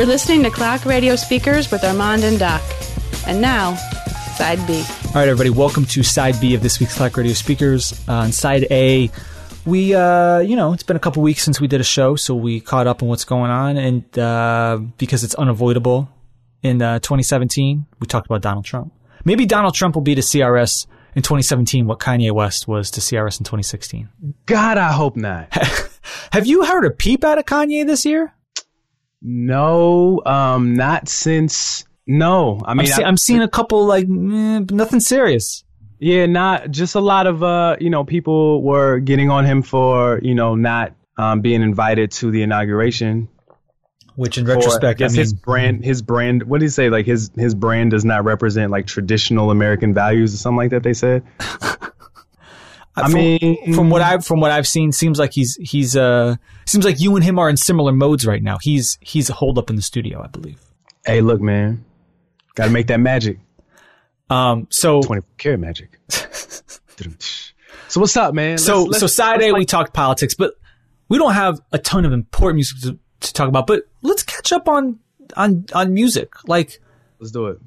You're listening to Clock Radio Speakers with Armand and Doc. And now, Side B. All right, everybody, welcome to Side B of this week's Clock Radio Speakers. Uh, on Side A, we, uh, you know, it's been a couple weeks since we did a show, so we caught up on what's going on. And uh, because it's unavoidable in uh, 2017, we talked about Donald Trump. Maybe Donald Trump will be to CRS in 2017 what Kanye West was to CRS in 2016. God, I hope not. Have you heard a peep out of Kanye this year? No, um, not since. No, I mean, I'm, see- I'm seeing a couple like eh, nothing serious. yeah, not just a lot of uh, you know, people were getting on him for you know not um, being invited to the inauguration. Which, in Or, I retrospect, I mean, his brand, his brand. What did he say? Like his his brand does not represent like traditional American values or something like that. They said. I from, mean, from what I've from what I've seen, seems like he's he's uh seems like you and him are in similar modes right now. He's he's holed up in the studio, I believe. hey, look, man, got to make that magic. Um, so Twenty karat magic. so what's up, man? so Let's- so let's- let's, A like, we talked politics, but we don't have a ton of important music to, to talk about. But let's catch up on on on music. Like, let's do it.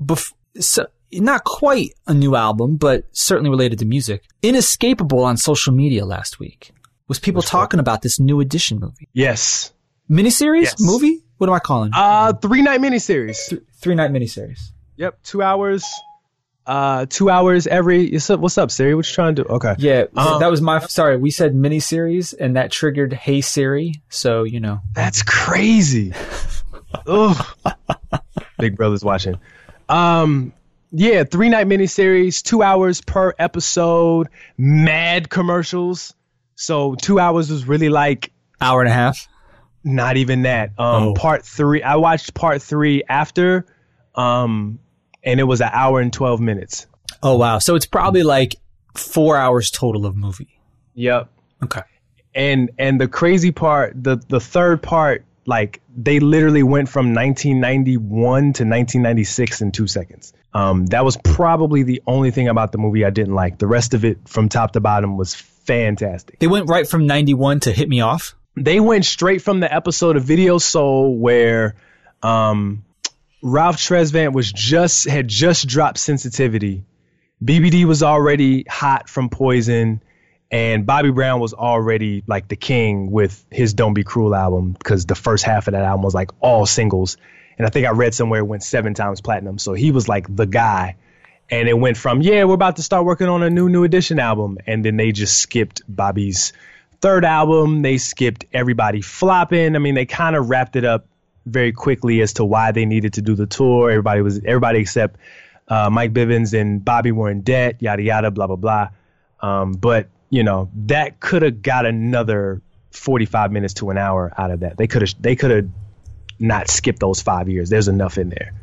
bef- so, not quite a new album, but certainly related to music. Inescapable on social media last week was people talking about this new edition movie, Yes. miniseries Yes. movie. What am I calling? it? Uh, three night miniseries. Three night miniseries. Yep, two hours. Uh, two hours every. What's up, what's up Siri? What you trying to do? Okay. Yeah, Um, that was my. Sorry, we said miniseries, and that triggered Hey Siri. So you know, That's crazy. Ugh. Big Brother's watching. Um, yeah, three night miniseries, two hours per episode, mad commercials. So two hours was really like hour and a half. not even that. Um, Oh. part three. I watched part three after, um, and it was an hour and twelve minutes. Oh wow! So it's probably like four hours total of movie. Yep. Okay. and and the crazy part the the third part like they literally went from 1991 to 1996 in two seconds um that was probably the only thing about the movie i didn't like the rest of it from top to bottom was fantastic They went right from ninety one to Hit Me Off. they went straight from the episode of Video Soul where um, Ralph Tresvant was just had just dropped Sensitivity. BBD was already hot from Poison, and Bobby Brown was already like the king with his Don't Be Cruel album because the first half of that album was like all singles, and I think I read somewhere it went seven times platinum. So he was like the guy. And it went from, yeah, we're about to start working on a new New Edition album. And then they just skipped Bobby's third album. They skipped Everybody Flopping. I mean, they kind of wrapped it up very quickly as to why they needed to do the tour. Everybody was, everybody except uh, Mike Bivins and Bobby were in debt, yada, yada, blah, blah, blah. Um, but, you know, that could have got another 45 minutes to an hour out of that. They could have, they could have not skipped those five years. There's enough in there.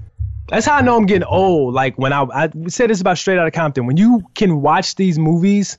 That's how I know I'm getting old. Like when I I said this about Straight Outta Compton. When you can watch these movies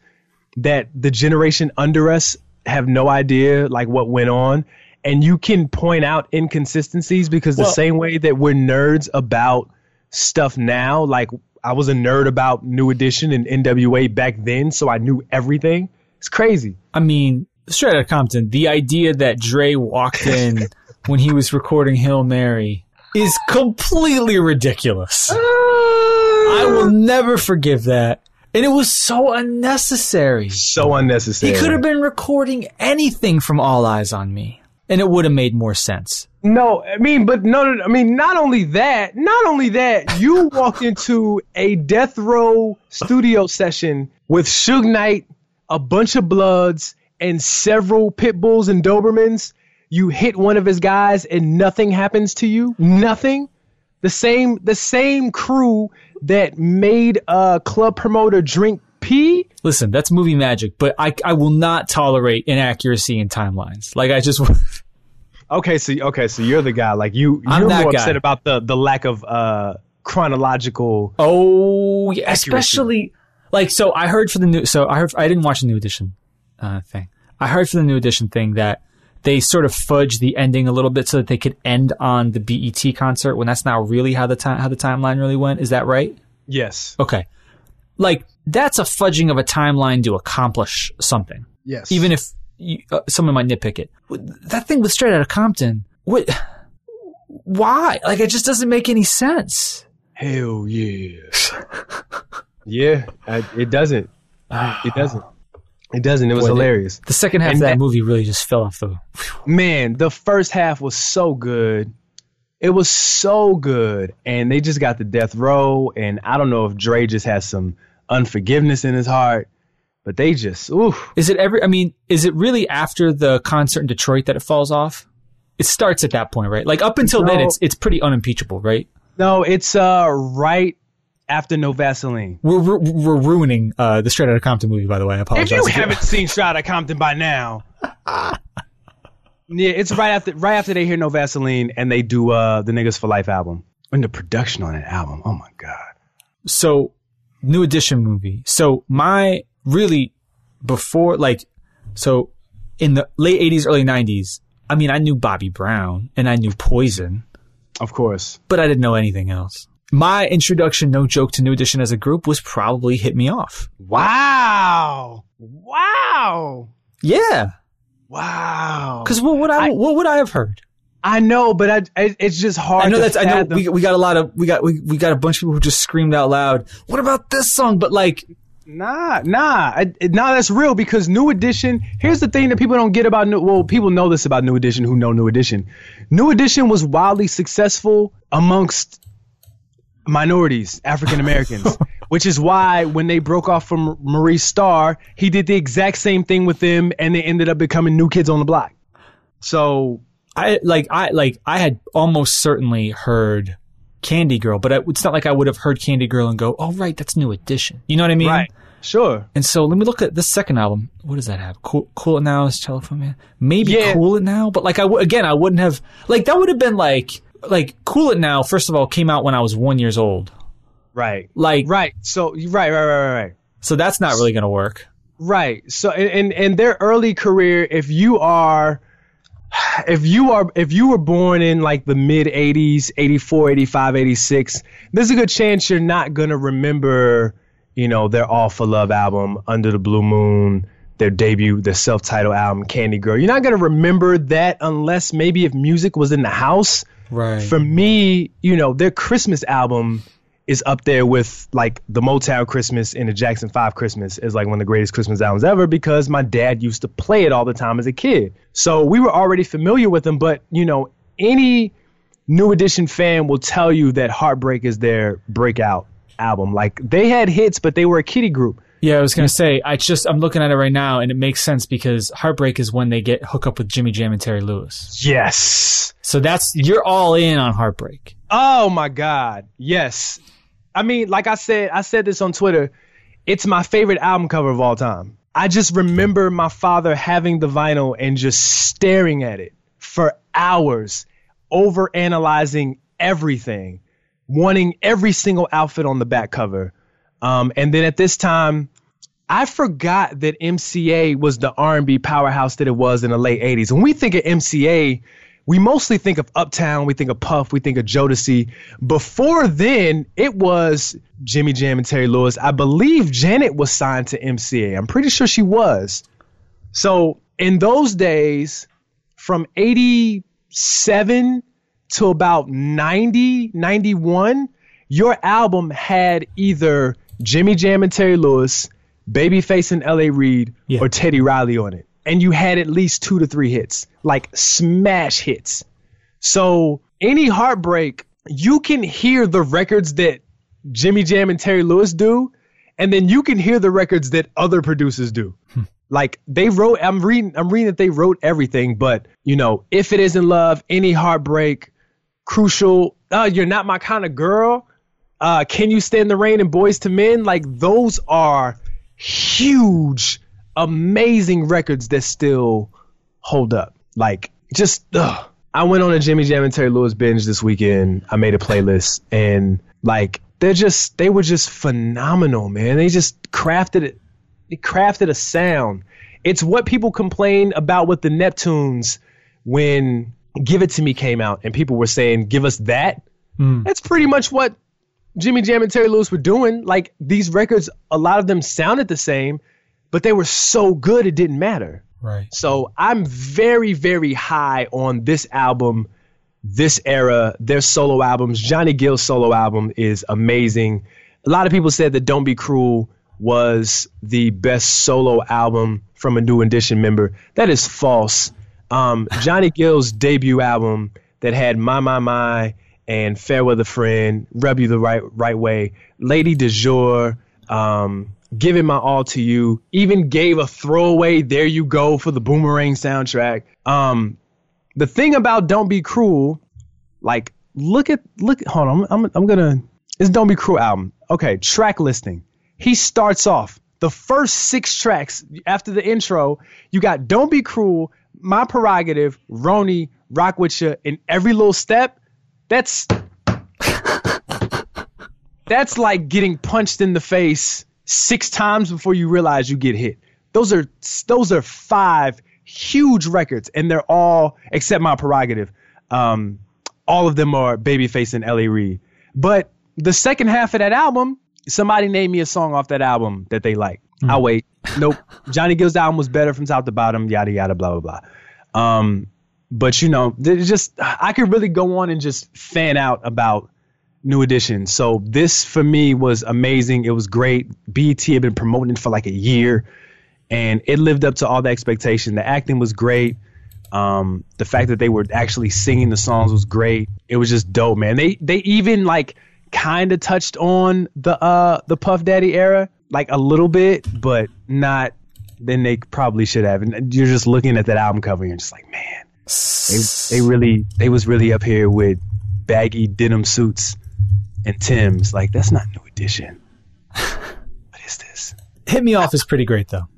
that the generation under us have no idea like what went on, and you can point out inconsistencies because the same way that we're nerds about stuff now, like I was a nerd about New Edition and NWA back then, so I knew everything. It's crazy. I mean, straight out of Compton, the idea that Dre walked in when he was recording Hail Mary is completely ridiculous. Ah. I will never forgive that. And it was so unnecessary. So unnecessary. He could have been recording anything from All Eyez on Me, and it would have made more sense. No, I mean, but no, no, I mean, not only that, not only that, you walked into a death row studio session with Suge Knight, a bunch of Bloods, and several Pit Bulls and Dobermans. You hit one of his guys, and nothing happens to you. Nothing. The same, the same crew that made a club promoter drink pee. Listen, that's movie magic, but I, I will not tolerate inaccuracy in timelines. Like I just, Okay, so okay, so you're the guy. Like you, I'm you're that more guy. upset about the the lack of uh chronological. oh, yeah, especially like so. I heard for the new, so I heard I didn't watch the new edition uh, thing. I heard for the new edition thing that they sort of fudge the ending a little bit so that they could end on the BET concert when that's not really how the time how the timeline really went. Is that right? Yes. Okay, like that's a fudging of a timeline to accomplish something. Yes. even if you, uh, someone might nitpick it. That thing was Straight out of Compton, what why? Like, it just doesn't make any sense. Hell yeah. yeah, I, it doesn't. It doesn't. It doesn't. It was Boy, the- hilarious. The second half And of that that- movie really just fell off the. Man, the first half was so good. It was so good. And they just got the death row. And I don't know if Dre just has some unforgiveness in his heart, but they just, ooh. Is it every? I mean, is it really after the concert in Detroit that it falls off? It starts at that point, right? Like up until then, it's it's pretty unimpeachable, right? No, it's uh right after No Vaseline. We're we're, we're ruining uh, the Straight Outta Compton movie, by the way. I apologize. If apologize. you haven't seen Strata Compton by now, yeah, it's right after right after they hear No Vaseline and they do uh the Niggas for Life album. And the production on that album, oh my god. so new edition movie. So my really before like so in the late eighties, early nineties. I mean, I knew Bobby Brown and I knew Poison, Of course. but I didn't know anything else. My introduction, no joke, to New Edition as a group was probably Hit Me Off. Wow. Wow. Yeah, Wow. because what would I, I- what would I have heard? I know, but I, I it's just hard I know to that's I know we, we got a lot of we got we, we got a bunch of people who just screamed out loud. What about this song? But like Nah, nah, I, nah. That's real because New Edition. Here's the thing that people don't get about New. Well, people know this about New Edition who know New Edition. New Edition was wildly successful amongst minorities, African Americans, which is why when they broke off from Maurice Starr, he did the exact same thing with them, and they ended up becoming New Kids on the Block. So I like I like I had almost certainly heard Candy Girl, but I, it's not like I would have heard Candy Girl and go, "Oh right, that's New Edition." You know what I mean? Right. sure. And so let me look at this second album. What does that have? Cool, cool it now is Telephone Man. Maybe Yeah. Cool it now, but like I w- again, I wouldn't have like that would have been like like Cool it now. First of all, came out when I was one years old. Right. Like Right. So right, right, right, right, right. so that's not really gonna work. Right. So in in their early career, if you are if you are if you were born in like the mid 80s, 84, 85, 86, there's a good chance you're not going to remember, you know, their All for Love album, Under the Blue Moon, their debut, their self-titled album Candy Girl. You're not going to remember that unless maybe if music was in the house. Right. For me, you know, their Christmas album is up there with like the Motown Christmas and the Jackson 5 Christmas is like one of the greatest Christmas albums ever because my dad used to play it all the time as a kid. So we were already familiar with them, but you know, any new edition fan will tell you that Heartbreak is their breakout album. Like they had hits, but they were a kiddie group. Yeah, I was gonna say. I just I'm looking at it right now, and it makes sense because Heartbreak is when they get hook up with Jimmy Jam and Terry Lewis. Yes. So that's you're all in on Heartbreak. Oh my God. Yes. I mean, like I said, I said this on Twitter. It's my favorite album cover of all time. I just remember my father having the vinyl and just staring at it for hours, over analyzing everything, wanting every single outfit on the back cover. Um, and then at this time, I forgot that MCA was the R&B powerhouse that it was in the late 80s. When we think of MCA, we mostly think of Uptown, we think of Puff, we think of Jodeci. Before then, it was Jimmy Jam and Terry Lewis. I believe Janet was signed to MCA. I'm pretty sure she was. So in those days, from 87 to about 90, 91, your album had either Jimmy Jam and Terry Lewis, Babyface and L.A. Reid, Yeah. or Teddy Riley on it. And you had at least two to three hits, like smash hits. So any heartbreak, you can hear the records that Jimmy Jam and Terry Lewis do, and then you can hear the records that other producers do. Like they wrote, I'm reading, I'm reading that they wrote everything, but you know, if it isn't love, any heartbreak, crucial, uh, you're not my kind of girl. Uh, can you stand the rain and boys to men? Like those are huge, amazing records that still hold up. Like just, ugh. I went on a Jimmy Jam and Terry Lewis binge this weekend. I made a playlist and like they're just they were just phenomenal, man. They just crafted it. They crafted a sound. It's what people complain about with the Neptunes when Give It to Me came out and people were saying, "Give us that." Hmm. That's pretty much what Jimmy Jam and Terry Lewis were doing. Like these records, a lot of them sounded the same, but they were so good it didn't matter. Right. So I'm very, very high on this album this era, their solo albums, Johnny Gill's solo album is amazing. A lot of people said that Don't Be Cruel was the best solo album from a New Edition member. That is false. Um, Johnny Gill's debut album that had My My My and Fair Weather Friend, Rub You the Right Right Way, Lady Dujour, um, Giving My All to You, even gave a throwaway There You Go for the Boomerang soundtrack. Um, the thing about Don't Be Cruel, like look at look hold on, I'm I'm, gonna it's Don't Be Cruel album. Okay, track listing. He starts off the first six tracks after the intro. You got Don't Be Cruel, My Prerogative, Roni, Rock with You, in every little step. That's that's like getting punched in the face six times before you realize you get hit. Those are those are five huge records, and they're all except my prerogative. Um, all of them are Babyface and L.A. Reid. But the second half of that album, somebody named me a song off that album that they like. Mm-hmm. I'll wait. Nope. Johnny Gill's album was better from top to bottom. Yada yada blah blah blah. Um, but you know, just I could really go on and just fan out about New Edition. So this for me was amazing. It was great. BET had been promoting it for like a year and it lived up to all the expectation. The acting was great. Um, the fact that they were actually singing the songs was great. It was just dope, man. They they even like kind of touched on the uh the Puff Daddy era like a little bit, but not than they probably should have. And you're just looking at that album cover and you're just like, man, they they really they was really up here with baggy denim suits and Tim's. Like that's not New Edition. what is this? Hit Me Off is pretty great though.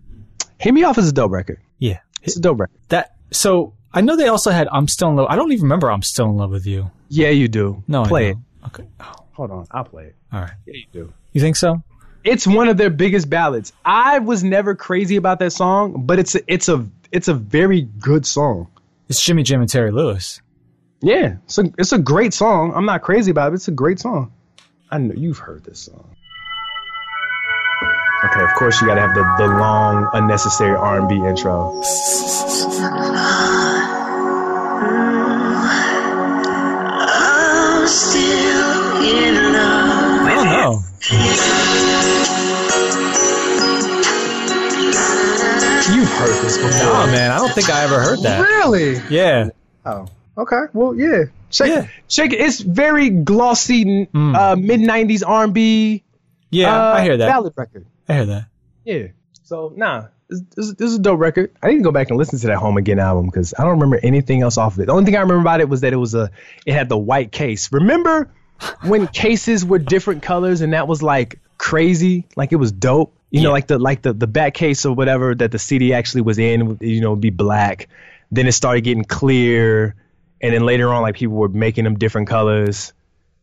Hit Me Off is a dope record. Yeah. It's a dope record. That so I know they also had I'm Still in Love. I don't even remember I'm Still in Love with You. Yeah, you do. No, play it. Okay. Oh. Hold on, I'll play it. All right. Yeah, you do. You think so? It's one of their biggest ballads. I was never crazy about that song, but it's a, it's a it's a very good song. It's Jimmy Jam and Terry Lewis. Yeah, it's a, it's a great song. I'm not crazy about it. It's a great song. I know you've heard this song. Okay, of course you got to have the, the long, unnecessary R&B intro. I don't know. You've heard this before. No, man, I don't think I ever heard that. Really? Yeah. Oh, okay. Well, yeah. Check, Yeah. it. It's very glossy, Mm. uh, mid '90s R&B. Yeah, uh, I hear that. ballad record. I hear that. Yeah. So nah, this, this, this is a dope record. I need to go back and listen to that Home Again album because I don't remember anything else off of it. The only thing I remember about it was that it was a it had the white case. Remember when cases were different colors and that was like crazy, like it was dope. You know, like the like the the back case or whatever that the CD actually was in, you know, would be black. Then it started getting clear, and then later on, like people were making them different colors.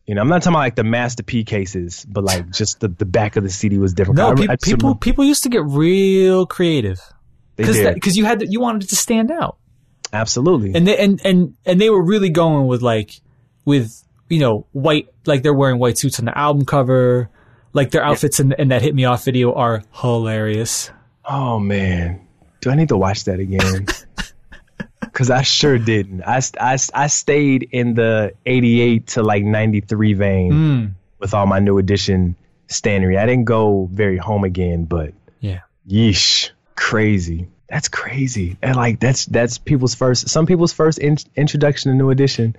You know, I'm not talking about like the Master P cases, but like just the, the back of the CD was different. No, pe- I people people used to get real creative they because did. because you had to, you wanted it to stand out, Absolutely. and they and and and they were really going with like with you know white like they're wearing white suits on the album cover, like their outfits in, in that "Hit Me Off" video are hilarious. oh man, do I need to watch that again? Because I sure didn't. I, I, I stayed in the 88 to like 93 vein Mm. with all my new edition standery. I didn't go very home again, but Yeah, yeesh, crazy. That's crazy. And like that's that's people's first. Some people's first in- introduction to new edition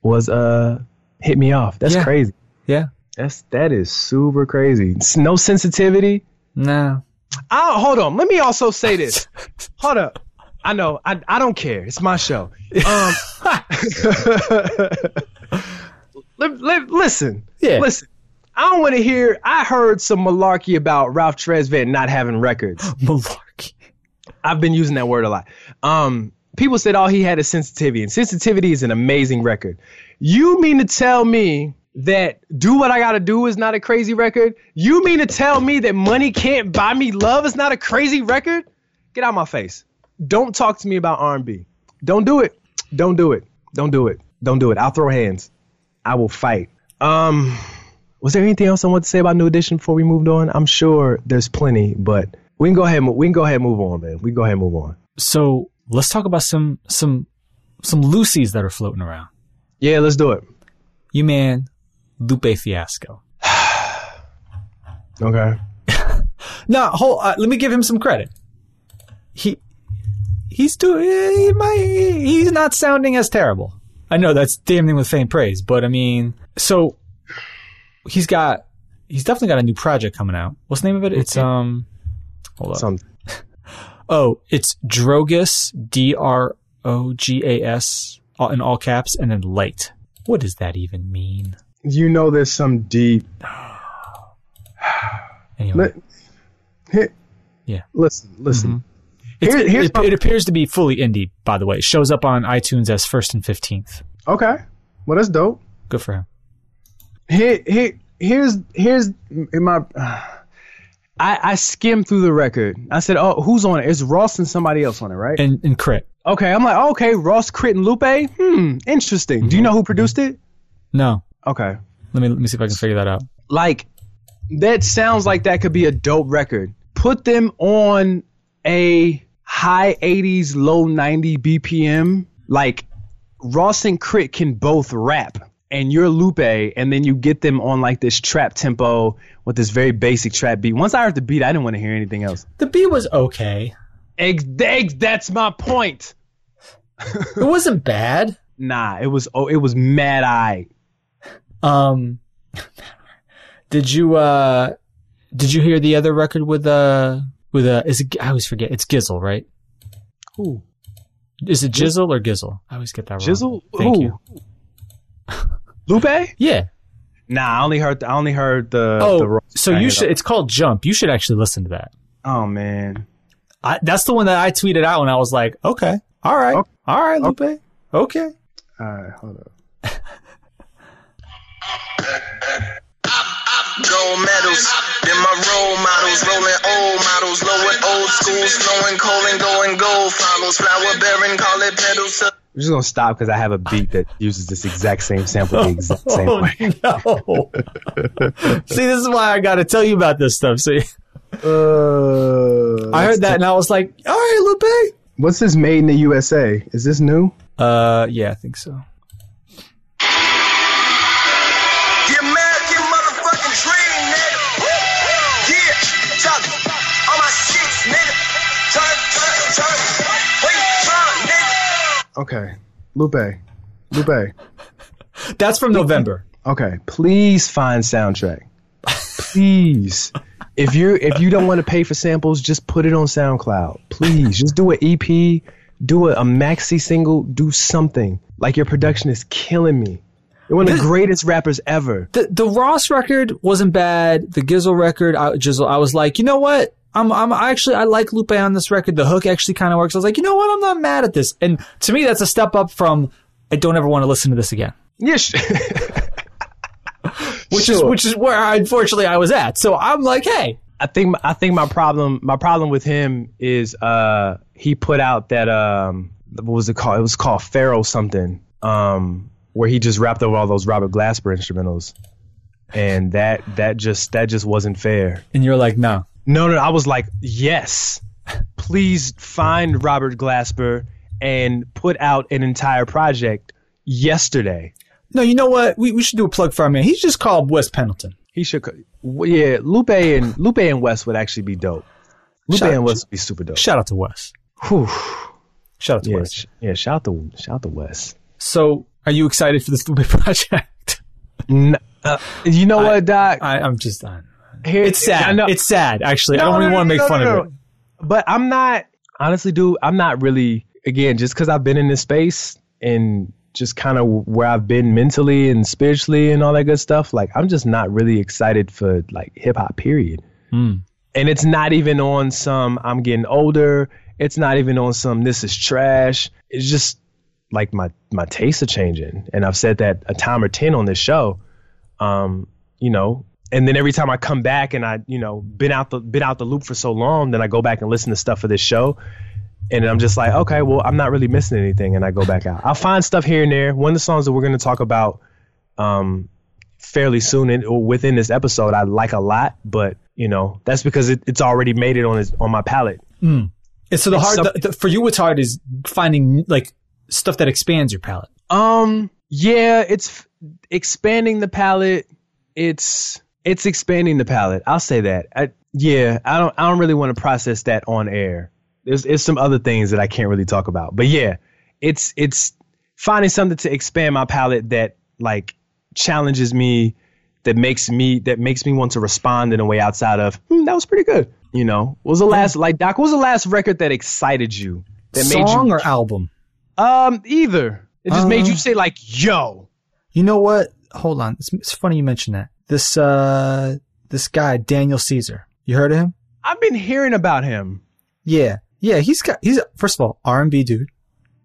was uh hit me off. That's Yeah. crazy. yeah, That's that is super crazy. It's no sensitivity. nah. Oh, hold on. Let me also say this. hold up. I know. I I don't care. It's my show. Um, li- li- listen. Yeah. Listen. I don't want to hear. I heard some malarkey about Ralph Tresvant not having records. Malarkey. I've been using that word a lot. Um, people said all he had is sensitivity, and sensitivity is an amazing record. You mean to tell me that do what I gotta do is not a crazy record? You mean to tell me that money can't buy me love is not a crazy record? Get out my face. Don't talk to me about R&B. Don't do it. Don't do it. Don't do it. Don't do it. I'll throw hands. I will fight. Um, was there anything else I want to say about New Edition before we moved on? I'm sure there's plenty, but we can go ahead. and- We can go ahead and move on, man. We can go ahead and move on. So let's talk about some some some loosies that are floating around. Yeah, let's do it. You man, Lupe Fiasco. Okay. No, hold, uh, let me give him some credit. He he's doing he might, he's not sounding as terrible. I know that's damning with faint praise, but I mean, so he's got he's definitely got a new project coming out. What's the name of it? It's um hold up. Some Oh, it's Drogas D R O G A S in all caps and then light. What does that even mean? you know there's some deep Anyway, Let- here, Yeah. Listen, listen. it's, here- here's it, my- it appears to be fully indie, by the way. It shows up on iTunes as first and fifteenth. Okay. Well, that's dope. Good for him. Here, here, here's, here's in my. I, I skimmed through the record. I said, "Oh, who's on it? It's Ross and somebody else on it, right?" And and crit. okay, I'm like, okay, Ross, K.R.I.T., and Lupe. Hmm, interesting. Mm-hmm. Do you know who produced it? No, Okay, let me let me see if I can figure that out. like that sounds like that could be a dope record. Put them on a high 80s, low 90 BPM. Like Ross and K.R.I.T. can both rap, and you're Lupe, and then you get them on like this trap tempo with this very basic trap beat. Once I heard the beat, I didn't want to hear anything else. The beat was okay. Eggs, eggs, that's my point. It wasn't bad. Nah, it was oh, it was mad eye. Um, did you uh did you hear the other record with uh with uh is it I always forget it's Gizzle right? Ooh. Is it Jizzle or Gizzle? I always get that wrong. Jizzle? Thank Who? you. Lupe? Yeah. Nah, I only heard the, I only heard the. the Oh, Ross so you should. up. It's called Jump. You should actually listen to that. Oh man. I, that's the one that I tweeted out, and I was like, okay, all right, Okay. all right, Lupe, okay. All right, hold up. Gold medals, then my role models, rolling old models, lowering old schools, flowing coal and going gold follows, flower bearing, call it petals. I'm just gonna stop because I have a beat that uses this exact same sample the exact same Oh way. no! See, this is why I got to tell you about this stuff. See, Uh, I heard that, and I was like, all right, Lupe. What's this made in the USA? Is this new? Uh, yeah, I think so. Okay, Lupe, Lupe. That's from November. Okay, please find soundtrack. Please. If you if you don't want to pay for samples, just put it on SoundCloud. Please, just do an EP, do a, a maxi single, do something. Like your production is killing me. You're one of the This- greatest rappers ever. The the Ross record wasn't bad. The Gizzle record, I, Jizzle, I was like, you know what? I'm I'm actually I like Lupe on this record. The hook actually kind of works. I was like, you know what? I'm not mad at this. And to me, that's a step up from I don't ever want to listen to this again. Yeah, sh- Which is which is where I, unfortunately I was at. So I'm like, hey, I think I think my problem my problem with him is uh he put out that um what was it called? It was called Pharaoh something. Um where he just rapped over all those Robert Glasper instrumentals. And that that just that just wasn't fair. and you're like, no. No, no, I was like, yes. Please find Robert Glasper and put out an entire project yesterday. No, you know what? We, we should do a plug for our man. He's just called Wes Pendleton. He should yeah, Lupe and Lupe and West would actually be dope. Lupe Shout- and West would be super dope. Shout out to Wes. Whew. Shout out to Yeah, Wes. sh- yeah. Shout out to shout out to Wes. So, are you excited for this Lupe project? no, uh, you know what, Doc? I, I'm just on. Here, It's sad. It's sad, actually. I don't even no, want to no, make no, fun no, of no. it. But I'm not honestly, dude. I'm not really again just because I've been in this space and just kind of where I've been mentally and spiritually and all that good stuff. Like I'm just not really excited for like hip hop. Period. Hmm. And it's not even on some I'm getting older. It's not even on some this is trash. It's just like my my tastes are changing, and I've said that a time or ten on this show. Um, you know, and then every time I come back and I, you know, been out the been out the loop for so long, then I go back and listen to stuff for this show, and I'm just like, okay, well, I'm not really missing anything, and I go back out. I'll find stuff here and there. One of the songs that we're going to talk about, um, fairly soon in, or within this episode, I like a lot, but you know, that's because it, it's already made it on his, on my palette. And so the hard some- the, the, for you, what's hard is finding like stuff that expands your palette. Um, Yeah, it's f- expanding the palette. It's it's expanding the palette. I'll say that. I, yeah, I don't I don't really want to process that on air. There's there's some other things that I can't really talk about. But yeah, it's it's finding something to expand my palette that like challenges me, that makes me that makes me want to respond in a way outside of hmm, that was pretty good. You know, what was the last like Doc? What was the last record that excited you? That Song made you or album? um either. It just made Uh, you say like yo. You know what? Hold on. It's, it's funny you mention that. This uh this guy Daniel Caesar. You heard of him? I've been hearing about him. Yeah. Yeah, he's got he's first of all R&B dude.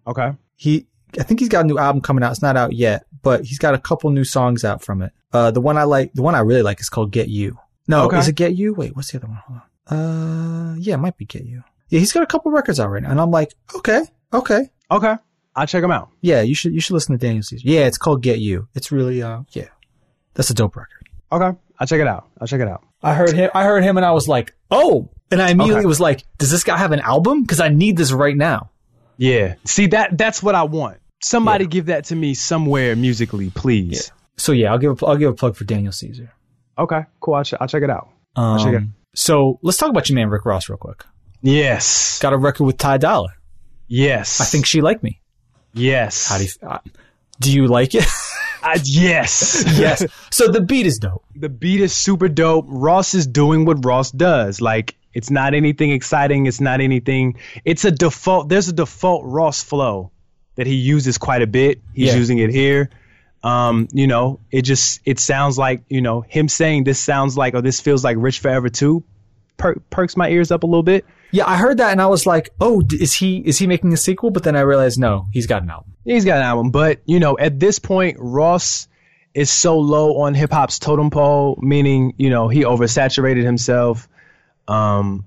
Okay. He I think he's got a new album coming out. It's not out yet, but he's got a couple new songs out from it. Uh the one I like, the one I really like is called Get You. No, Okay. is it Get You? Wait, what's the other one? Hold on. Uh yeah, it might be Get You. Yeah, he's got a couple records out right now and I'm like, "Okay. Okay. Okay. I'll check him out. Yeah, you should you should listen to Daniel Caesar. Yeah, it's called Get You. It's really uh yeah. That's a dope record. Okay. I'll check it out. I'll check it out. I heard him. I heard him, and I was like, "Oh!" And I immediately Okay. was like, "Does this guy have an album? Because I need this right now." Yeah. See that that's what I want. Somebody give that to me somewhere musically, please. So yeah, I'll give a, I'll give a plug for Daniel Caesar. Okay. Cool. I'll, ch- I'll check it out. Um, check it. so let's talk about your man Rick Ross real quick. Yes. Got a record with Ty Dolla. yes. I think she liked me. yes. How do you? Uh, do you like it? Uh, yes. yes. So the beat is dope. the beat is super dope. Ross is doing what Ross does. Like it's not anything exciting. It's not anything. It's a default. There's a default Ross flow that he uses quite a bit. He's Yeah. using it here. Um, you know, it just it sounds like you know him saying this sounds like or this feels like Rich Forever too. Per- perks my ears up a little bit. Yeah, I heard that, and I was like, "Oh, is he is he making a sequel?" But then I realized, no, he's got an album. He's got an album, but you know, at this point, Ross is so low on hip hop's totem pole, meaning you know he oversaturated himself, um,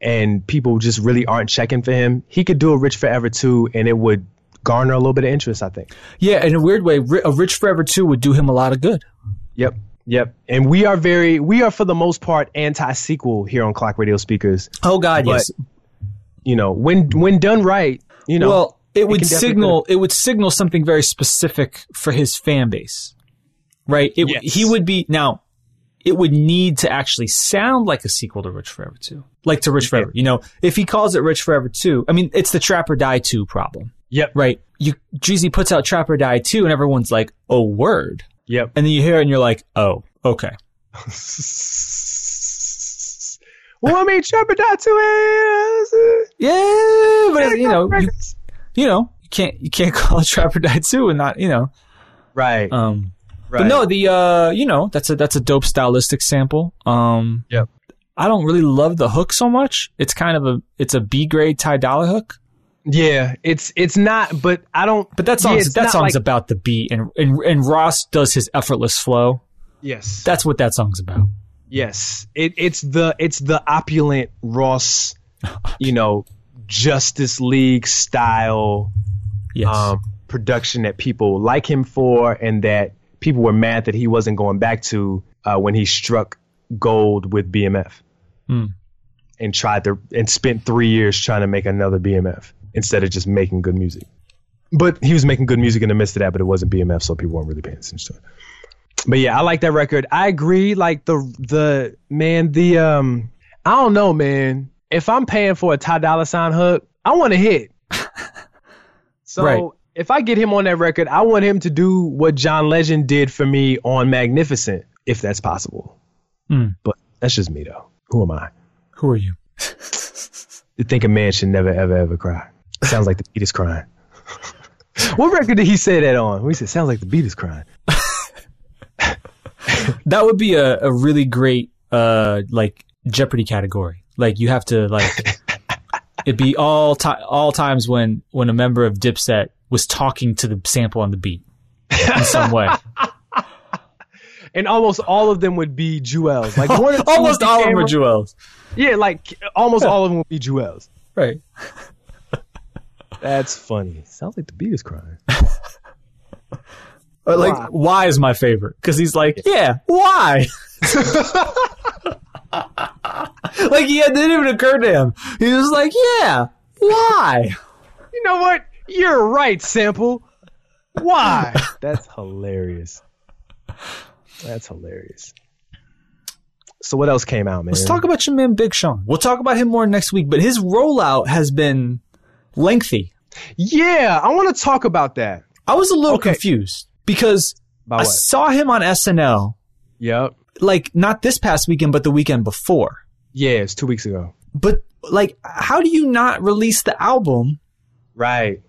and people just really aren't checking for him. He could do a Rich Forever too, and it would garner a little bit of interest. I think. Yeah, in a weird way, a Rich Forever two would do him a lot of good. Yep. Yep. And we are very, we are for the most part anti sequel here on Clock Radio Speakers. Oh God, But, yes. You know, when when done right, you know. well, it would signal it would signal something very specific for his fan base, right? It, Yes. He would be now. It would need to actually sound like a sequel to Rich Forever Two, like to Rich Forever. You know, if he calls it Rich Forever Two, I mean, it's the Trap or Die Two problem, Yep. right? You Jeezy puts out Trap or Die Two, and everyone's like, "Oh, word," Yep. and then you hear it, and you're like, "Oh, okay." well, I mean, Trapper Dot to it. Yeah, but you know, you, you know, you can't you can't call it or Die Two and not you know. Right. Um, right. But no, the uh, you know, that's a that's a dope stylistic sample. Um, Yep. I don't really love the hook so much. It's kind of a it's a B grade Ty Dolla hook. Yeah, it's it's not, but I don't. But that song's it's that song's like- about the beat and, and and Ross does his effortless flow. Yes, That's what that song's about. yes. It it's the it's the opulent Ross, you know, Justice League style Yes. um, production that people like him for, and that people were mad that he wasn't going back to uh, when he struck gold with BMF, Hmm. and tried to and spent three years trying to make another BMF instead of just making good music. But he was making good music in the midst of that, but it wasn't BMF, so people weren't really paying attention to it. But yeah, I like that record. I agree. Like the the man, the um, I don't know, man. If I'm paying for a Ty Dolla Sign hook, I want to hit. So Right. if I get him on that record, I want him to do what John Legend did for me on Magnificent, if that's possible. Hmm. But that's just me, though. Who am I? Who are you? to think a man should never, ever, ever cry. Sounds like the beat is crying. what record did he say that on? He said, "Sounds like the beat is crying." That would be a, a really great uh like Jeopardy category. Like you have to like it'd be all ti all times when when a member of Dipset was talking to the sample on the beat in some way. And almost all of them would be Juelz. Like one Almost all of them are Cam'ron- Juelz. Yeah, like almost all of them would be Juelz. Right. That's funny. Sounds like the beat is crying. Or like Why? why is my favorite because he's like yeah why like yeah it didn't even occur to him he was like yeah why You know what? You're right, Sample. Why? That's hilarious. That's hilarious. So what else came out, man? Let's talk about your man Big Sean. We'll talk about him more next week, but his rollout has been lengthy. Yeah, I want to talk about that. I was a little Okay. confused because I saw him on SNL, Yep. like not this past weekend, but the weekend before. Yeah, it's two weeks ago. But like, how do you not release the album Right.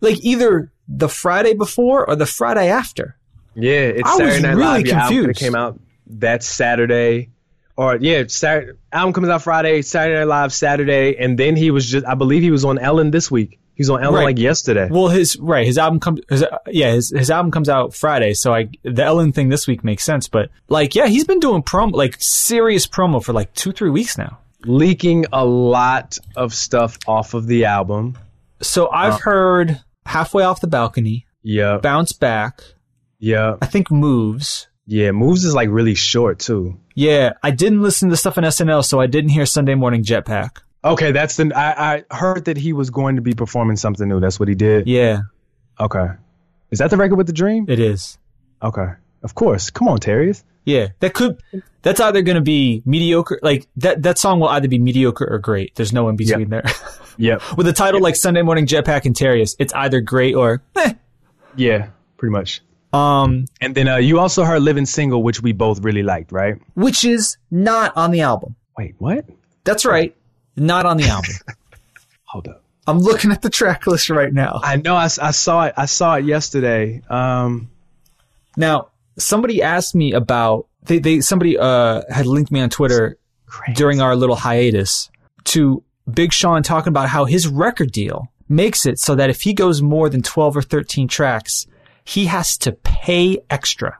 like either the Friday before or the Friday after? Yeah, it's I was Saturday Night really Live. Your album came out that Saturday, or yeah, Saturday, album comes out Friday, Saturday Night Live Saturday, and then he was just I believe he was on Ellen this week. He was on Ellen Right. like yesterday. Well, his right, his album comes. His, yeah, his his album comes out Friday, so I the Ellen thing this week makes sense. But like, yeah, he's been doing promo, like serious promo for like two three weeks now. Leaking a lot of stuff off of the album. So I've uh, heard halfway off the balcony, Yeah, bounce back. Yeah, I think moves. Yeah. Moves is like really short too. Yeah, I didn't listen to the stuff on SNL, so I didn't hear Sunday Morning Jetpack. Okay, that's the I, I heard that he was going to be performing something new. That's what he did. Yeah, Okay. Is that the record with the dream? it is. Okay. Of course. Come on, Terius. Yeah, that could. That's either going to be mediocre. Like that. That song will either be mediocre or great. There's no in between there. Yep. With a title like Sunday Morning Jetpack and Terius, it's either great or eh. Yeah, pretty much. Um, And then uh, you also heard Living Single, which we both really liked, right? which is not on the album. Wait, what? That's right, not on the album. Hold up. I'm looking at the track list right now. I know I saw it. I saw it yesterday. Um, Now, somebody asked me about they, they somebody uh had linked me on Twitter during our little hiatus to Big Sean talking about how his record deal makes it so that if he goes more than 12 or 13 tracks, he has to pay extra.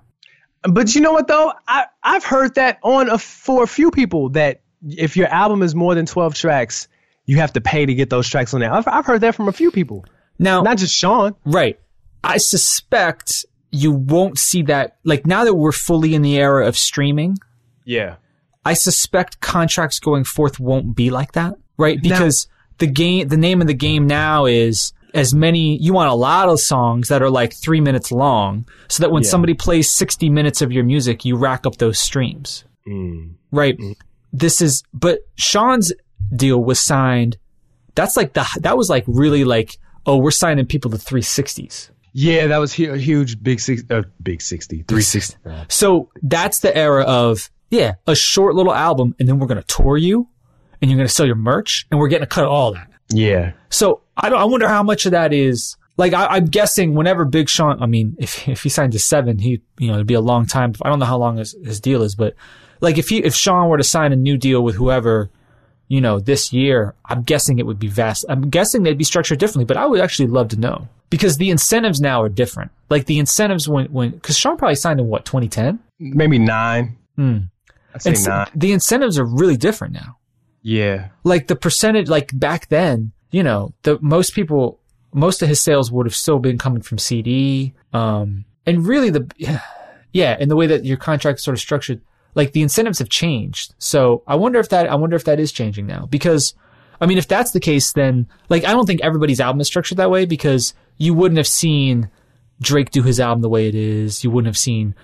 but you know what though? I I've heard that on a, for a few people that if your album is more than twelve tracks, you have to pay to get those tracks on there. I've, I've heard that from a few people, Now, not just Sean. Right. I suspect you won't see that. Like now that we're fully in the era of streaming, Yeah. I suspect contracts going forth won't be like that. Right. Because the game, the name of the game now is as many, you want a lot of songs that are like three minutes long so that when Yeah. somebody plays 60 minutes of your music, you rack up those streams. Right. This is, but Sean's deal was signed. That's like the, that was like really like, oh, we're signing people to 360s. Yeah, that was a huge big six, uh, big sixty, three sixty. So that's the era of, yeah, a short little album and then we're going to tour you and you're going to sell your merch and we're getting a cut of all that. Yeah. So I don't, I wonder how much of that is like, I, I'm guessing whenever Big Sean, I mean, if, if he signed to seven, he, you know, it'd be a long time. I don't know how long his, his deal is, but like if he, if Sean were to sign a new deal with whoever, you know, this year, I'm guessing it would be vast. I'm guessing they'd be structured differently, but I would actually love to know because the incentives now are different. Like the incentives when, when, cause Sean probably signed in what, 2010? Maybe nine. Hmm. I'd say And so nine. the incentives are really different now. Yeah. Like the percentage, like back then, you know, the most people, most of his sales would have still been coming from CD. Um, and really the, yeah, and the way that your contract sort of structured, like the incentives have changed. So I wonder if that, I wonder if that is changing now because, I mean, if that's the case, then like, I don't think everybody's album is structured that way because you wouldn't have seen Drake do his album the way it is. You wouldn't have seen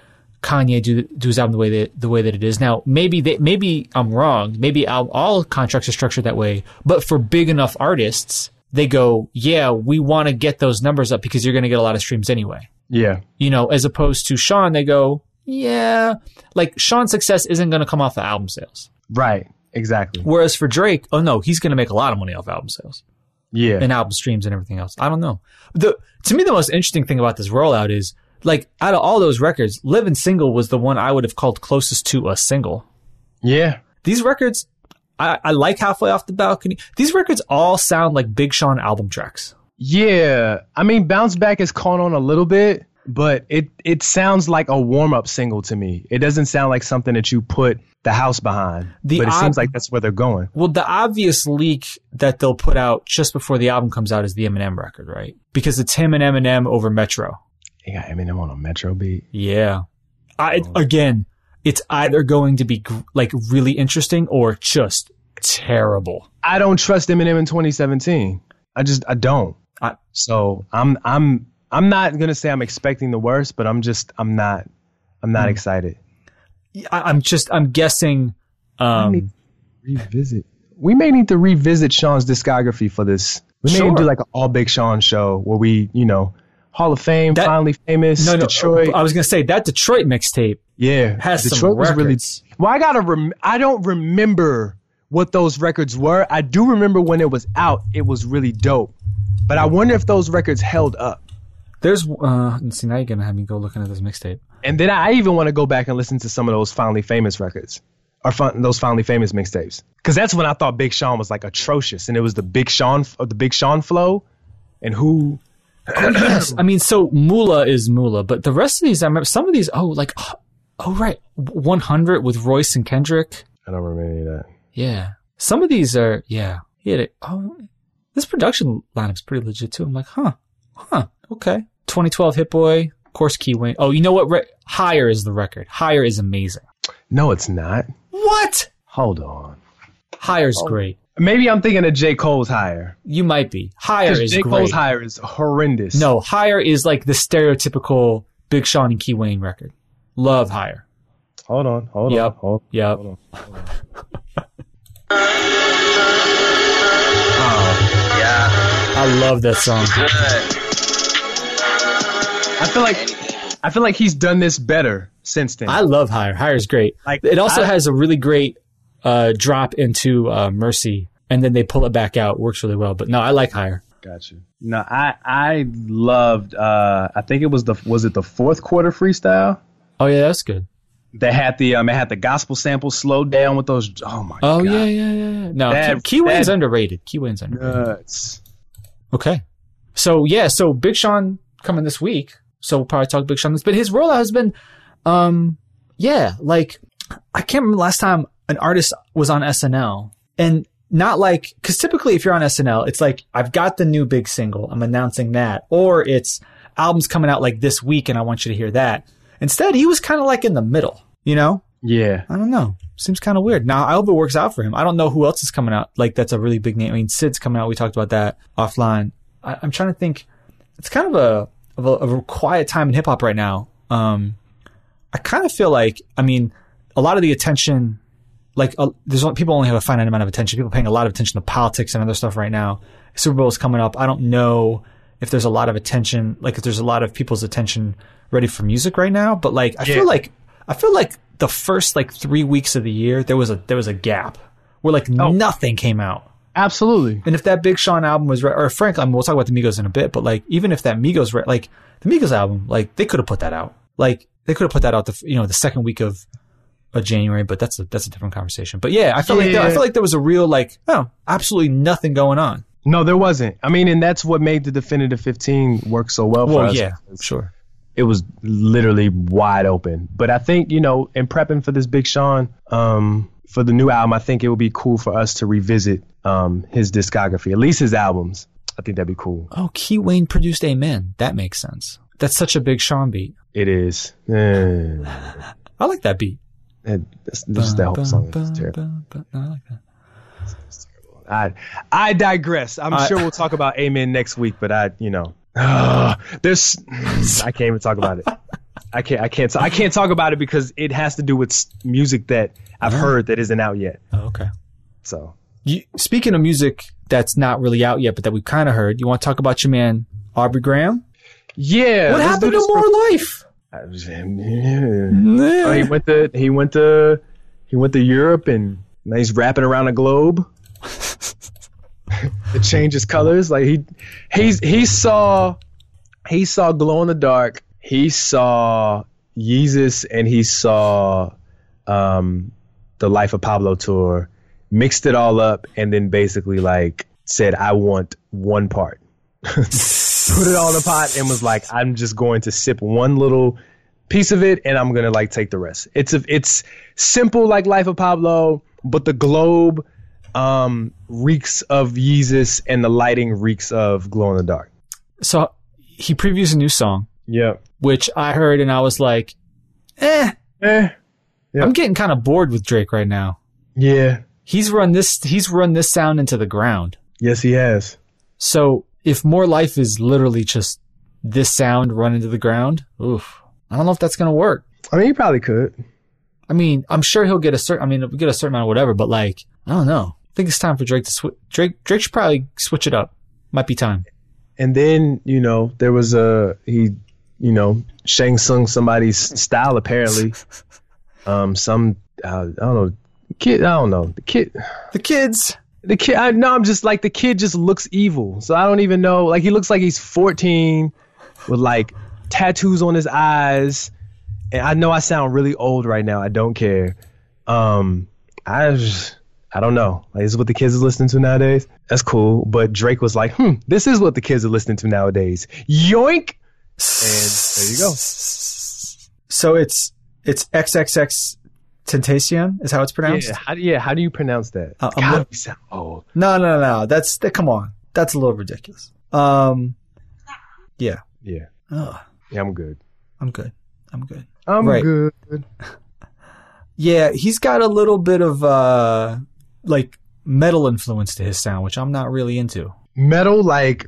Kanye do do his album the way that the way that it is now. Maybe they, maybe I'm wrong. Maybe all, all contracts are structured that way. But for big enough artists, they go, yeah, we want to get those numbers up because you're going to get a lot of streams anyway. Yeah. You know, as opposed to Sean, they go, yeah, like Sean's success isn't going to come off of album sales. Right. Exactly. Whereas for Drake, oh no, he's going to make a lot of money off album sales Yeah. and album streams and everything else. I don't know. The to me the most interesting thing about this rollout is like out of all those records, Living Single was the one I would have called closest to a single. yeah. These records, I, I like halfway off the balcony. These records all sound like Big Sean album tracks. Yeah. I mean, Bounce Back is caught on a little bit, but it, it sounds like a warm up single to me. It doesn't sound like something that you put the house behind. The but it odd- seems like that's where they're going. Well, the obvious leak that they'll put out just before the album comes out is the Eminem record, right? Because it's him and Eminem over Metro. They got Eminem on a Metro beat. Yeah. I, again, it's either going to be gr- like really interesting or just terrible. I don't trust Eminem in 2017. I just I don't. I- so I'm I'm I'm not gonna say I'm expecting the worst, but I'm just I'm not I'm Hmm. not excited. I, I'm just I'm guessing. Um, Revisit. We may need to revisit Sean's discography for this. We may Sure. do like an all Big Sean show where we, you know, Hall of Fame, That- finally famous, no, no. Detroit. I was gonna say that Detroit mixtape yeah, has some Detroit was really. records. Well, I gotta. Rem- I don't remember what those records were. I do remember when it was out. It was really dope. But I wonder if those records held up. There's uh, see now you're gonna have me go looking at this mixtape. And then I even want to go back and listen to some of those finally famous records or fun, those finally famous mixtapes. Because that's when I thought Big Sean was like atrocious, and it was the Big Sean of the Big Sean flow, and who. Oh, yes, I mean, so Mula is Mula, but the rest of these, I remember some of these. Oh, like, oh, oh right, 100 with Royce and Kendrick. I don't remember any of that. Yeah, some of these are. Yeah, he had it. Oh, this production lineup's pretty legit too. I'm like, huh, huh, okay. 2012 Hit Boy, of course, Key Wane. Oh, you know what? Re- Higher is the record. Higher is amazing. No, it's not. What? Hold on. Higher's great. Maybe I'm thinking of J. Cole's higher. You might be. Higher Because is J. great. Cole's higher is horrendous. No, Higher is like the stereotypical Big Sean and Key Wane record. Love Higher. Hold on. Hold Yep. on. Hold Yep. Hold on. Yeah, I love that song. good. I feel like I feel like he's done this better since then. I love Higher. Higher is great. Like, it also I- has a really great uh, drop into uh, Mercy, and then they pull it back out. Works really well. But no, I like Higher. Got you. No, I I loved. uh I think it was the was it the fourth quarter freestyle Oh yeah, that's good. They had the um it had the gospel sample slowed down with those. Oh my Oh god. yeah, yeah, yeah. yeah. No, That- Key, Key Wane's that- underrated. Key Wane's underrated. Nuts. Okay. So yeah, so Big Sean coming this week. So we'll probably talk Big Sean. this, But his rollout has been, um, yeah, like I can't remember last time an artist was on SNL and not like, cause typically if you're on SNL, it's like, I've got the new big single. I'm announcing that. Or it's albums coming out like this week and I want you to hear that. Instead, he was kind of like in the middle, you know? Yeah. I don't know. Seems kind of weird. Now, I hope it works out for him. I don't know who else is coming out. Like, that's a really big name. I mean, Sid's coming out. We talked about that offline. I, I'm trying to think. It's kind of a, of a, of a quiet time in hip hop right now. Um, I kind of feel like, I mean, a lot of the attention, like, uh, there's only, people only have a finite amount of attention. People paying a lot of attention to politics and other stuff right now. Super Bowl is coming up. I don't know if there's a lot of attention, like, if there's a lot of people's attention ready for music right now. But like, I Yeah. feel like, I feel like the first like three weeks of the year, there was a, there was a gap where like nothing came out. Absolutely. And if that Big Sean album was, re- or frankly, I mean, we'll talk about the Migos in a bit, but like, even if that Migos, re- like, the Migos album, like, they could have put that out. Like, they could have put that out the, you know, the second week of, of January, but that's a, that's a different conversation. But yeah, I feel like, there, I Yeah. feel like there was a real, like, oh, absolutely nothing going on. No, there wasn't. I mean, and that's what made the definitive 15 work so well for Well, us. yeah, sure. it was literally wide open. But I think, you know, in prepping for this Big Sean, um, for the new album, I think it would be cool for us to revisit um, his discography, at least his albums. I think that'd be cool. Oh, Key Wane produced Amen. That makes sense. That's such a big Sean beat. It is. Eh, I like that beat. It- this, this is that whole song. It's terrible. I like that. I, I digress. I'm I- sure we'll talk about Amen next week, but I, you know, there's, I can't even talk about it. I can't, I can't, I can't talk about it because it has to do with music that I've heard that isn't out yet. Oh, okay. So You, speaking of music that's not really out yet, but that we've kind of heard, you want to talk about your man Aubrey Graham? yeah, what happened to More Life? I was- yeah. Oh, he went to he went to he went to Europe and now he's wrapping around the globe. it changes colors. Like he he's he saw he saw glow in the dark. He saw Yeezus and he saw um the Life of Pablo tour, mixed it all up and then basically like said I want one part. Put it all in the pot and was like I'm just going to sip one little piece of it and I'm gonna like take the rest. It's a, it's simple like Life of Pablo, but the globe um reeks of Yeezus and the lighting reeks of glow in the dark. So he previews a new song, Yep. which I heard and I was like, eh, Eh. Yep. I'm getting kind of bored with Drake right now. Yeah. He's run this, he's run this sound into the ground. Yes, he has. So if More Life is literally just this sound run into the ground. Oof. I don't know if that's gonna work. I mean, he probably could. I mean, I'm sure he'll get a certain. I mean, get a certain amount of whatever, but like, I don't know. I think it's time for Drake to switch. Drake Drake should probably switch it up. Might be time. And then you know there was a he, you know, Shang Tsung somebody's style apparently. Um, some uh, I don't know, kid. I don't know the kid. The kids. The kid. I know. I'm just like the kid just looks evil. So I don't even know. Like he looks like he's 14 with like tattoos on his eyes. And I know I sound really old right now. I don't care. Um, I just, I don't know. Like, this is what the kids are listening to nowadays. That's cool. But Drake was like, hmm, this is what the kids are listening to nowadays. Yoink. And there you go. So it's it's XXX Tentacion is how it's pronounced. Yeah. How do, yeah. How do you pronounce that? Uh, God, we sound old. No, no, no. That's that. Come on, that's a little ridiculous. Um, yeah. Yeah. Ugh, Yeah. I'm good. I'm good. I'm good. I'm Right. good. Yeah, he's got a little bit of uh like metal influence to his sound, which I'm not really into. Metal, like,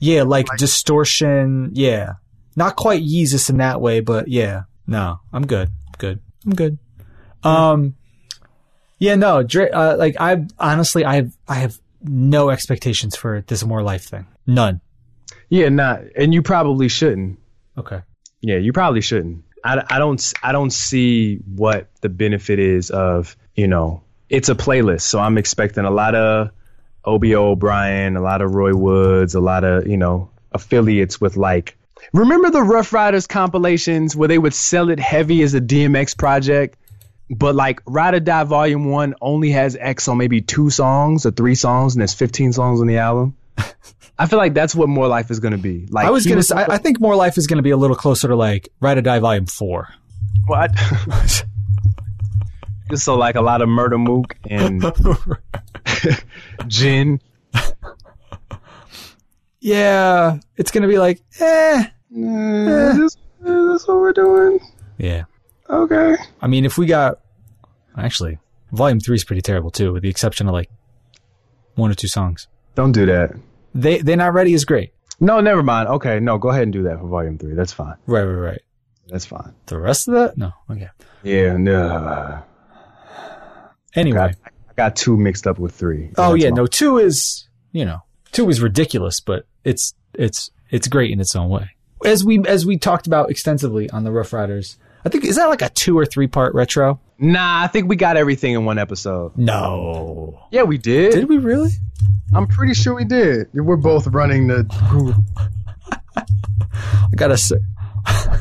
Yeah, like distortion. Yeah, not quite Yeezus in that way, but yeah. No, I'm good. I'm good. I'm good. Um, yeah, no, Dra- uh, like I honestly, I have, I have no expectations for this more life thing. None. yeah, not. And you probably shouldn't. Okay. Yeah, you probably shouldn't. I, I don't I don't see what the benefit is of you know it's a playlist, so I'm expecting a lot of OBO O'Brien, a lot of Roy Woods, a lot of you know affiliates with like. Remember the Ruff Ryders compilations where they would sell it heavy as a DMX project, but like Ride or Die Volume One only has X on maybe two songs or three songs, and there's 15 songs on the album. I feel like that's what More Life is gonna be. Like I was gonna say, I, think more life is gonna be a little closer to like Ride or Die Volume Four. What? Just so like a lot of Murda Mook and Jin. Yeah, it's gonna be like, eh. This, this what we're doing. Yeah. Okay. I mean, if we got actually Volume Three is pretty terrible too, with the exception of like one or two songs. Don't do that. They they're not ready is great. No, never mind. Okay, no, go ahead and do that for volume three. That's fine. Right, right, right. That's fine. The rest of that, no. Okay. Yeah, no. Anyway. I, I got two mixed up with three. Oh yeah, no. Two is you know two is ridiculous, but it's it's it's great in its own way. As we as we talked about extensively on the Ruff Ryders, I think is that like a two or three part retro? Nah, I think we got everything in one episode. No. Yeah, we did. Did we really? I'm pretty sure we did. We're both running the group. I gotta say.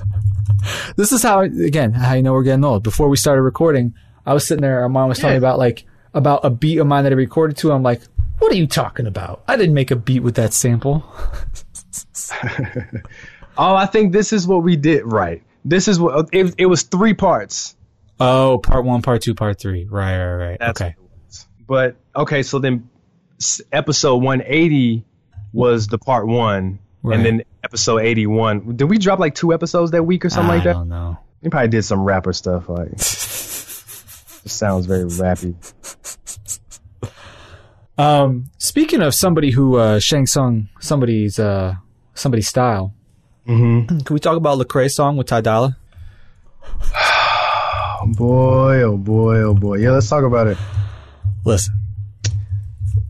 this is how again how you know we're getting old. Before we started recording, I was sitting there. Our mom was telling me about like about a beat of mine that I recorded to. I'm like, what are you talking about? I didn't make a beat with that sample. Oh, I think this is what we did right. This is what it, it was three parts. Oh, part one, part two, part three. Right, right, right. That's okay. what it was. But okay, so then episode 180 was the part one, Right. and then episode 81. Did we drop like two episodes that week or something I like that? I don't know. We probably did some rapper stuff. Like, it sounds very rappy. Um, speaking of somebody who uh, Shang Tsung somebody's uh, somebody's style, Mm-hmm. can we talk about Lecrae's song with Ty Dolla? Oh boy, oh boy, oh boy. Yeah, let's talk about it. Listen,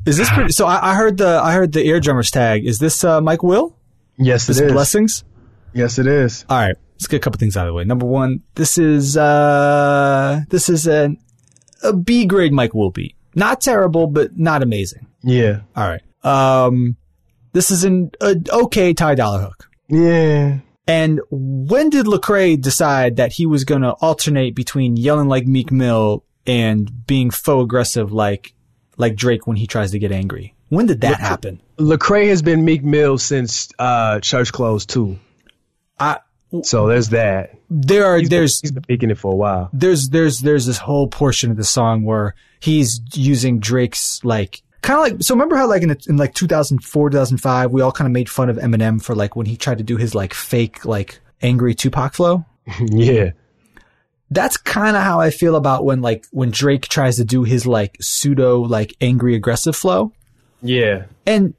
is this pretty? So I, I heard the I heard the eardrummers tag. Is this uh, Mike Will? Yes, This it is. blessings. Yes, it is. All right, let's get a couple things out of the way. Number one, this is uh this is an a B grade Mike Will beat. Not terrible, but not amazing. Yeah. All right. Um, this is an a okay Ty Dolla hook. Yeah. And when did Lecrae decide that he was going to alternate between yelling like Meek Mill and being faux aggressive like like Drake when he tries to get angry? When did that happen? Lecrae has been Meek Mill since uh, Church Clothes too. I So there's that. there are He's been- there's he's been making it for a while. there's there's there's this whole portion of the song where he's using Drake's like kind of like so remember how like in, in like 2004 2005 we all kind of made fun of Eminem for like when he tried to do his like fake like angry Tupac flow yeah. that's kind of how I feel about when like when Drake tries to do his like pseudo like angry aggressive flow Yeah. and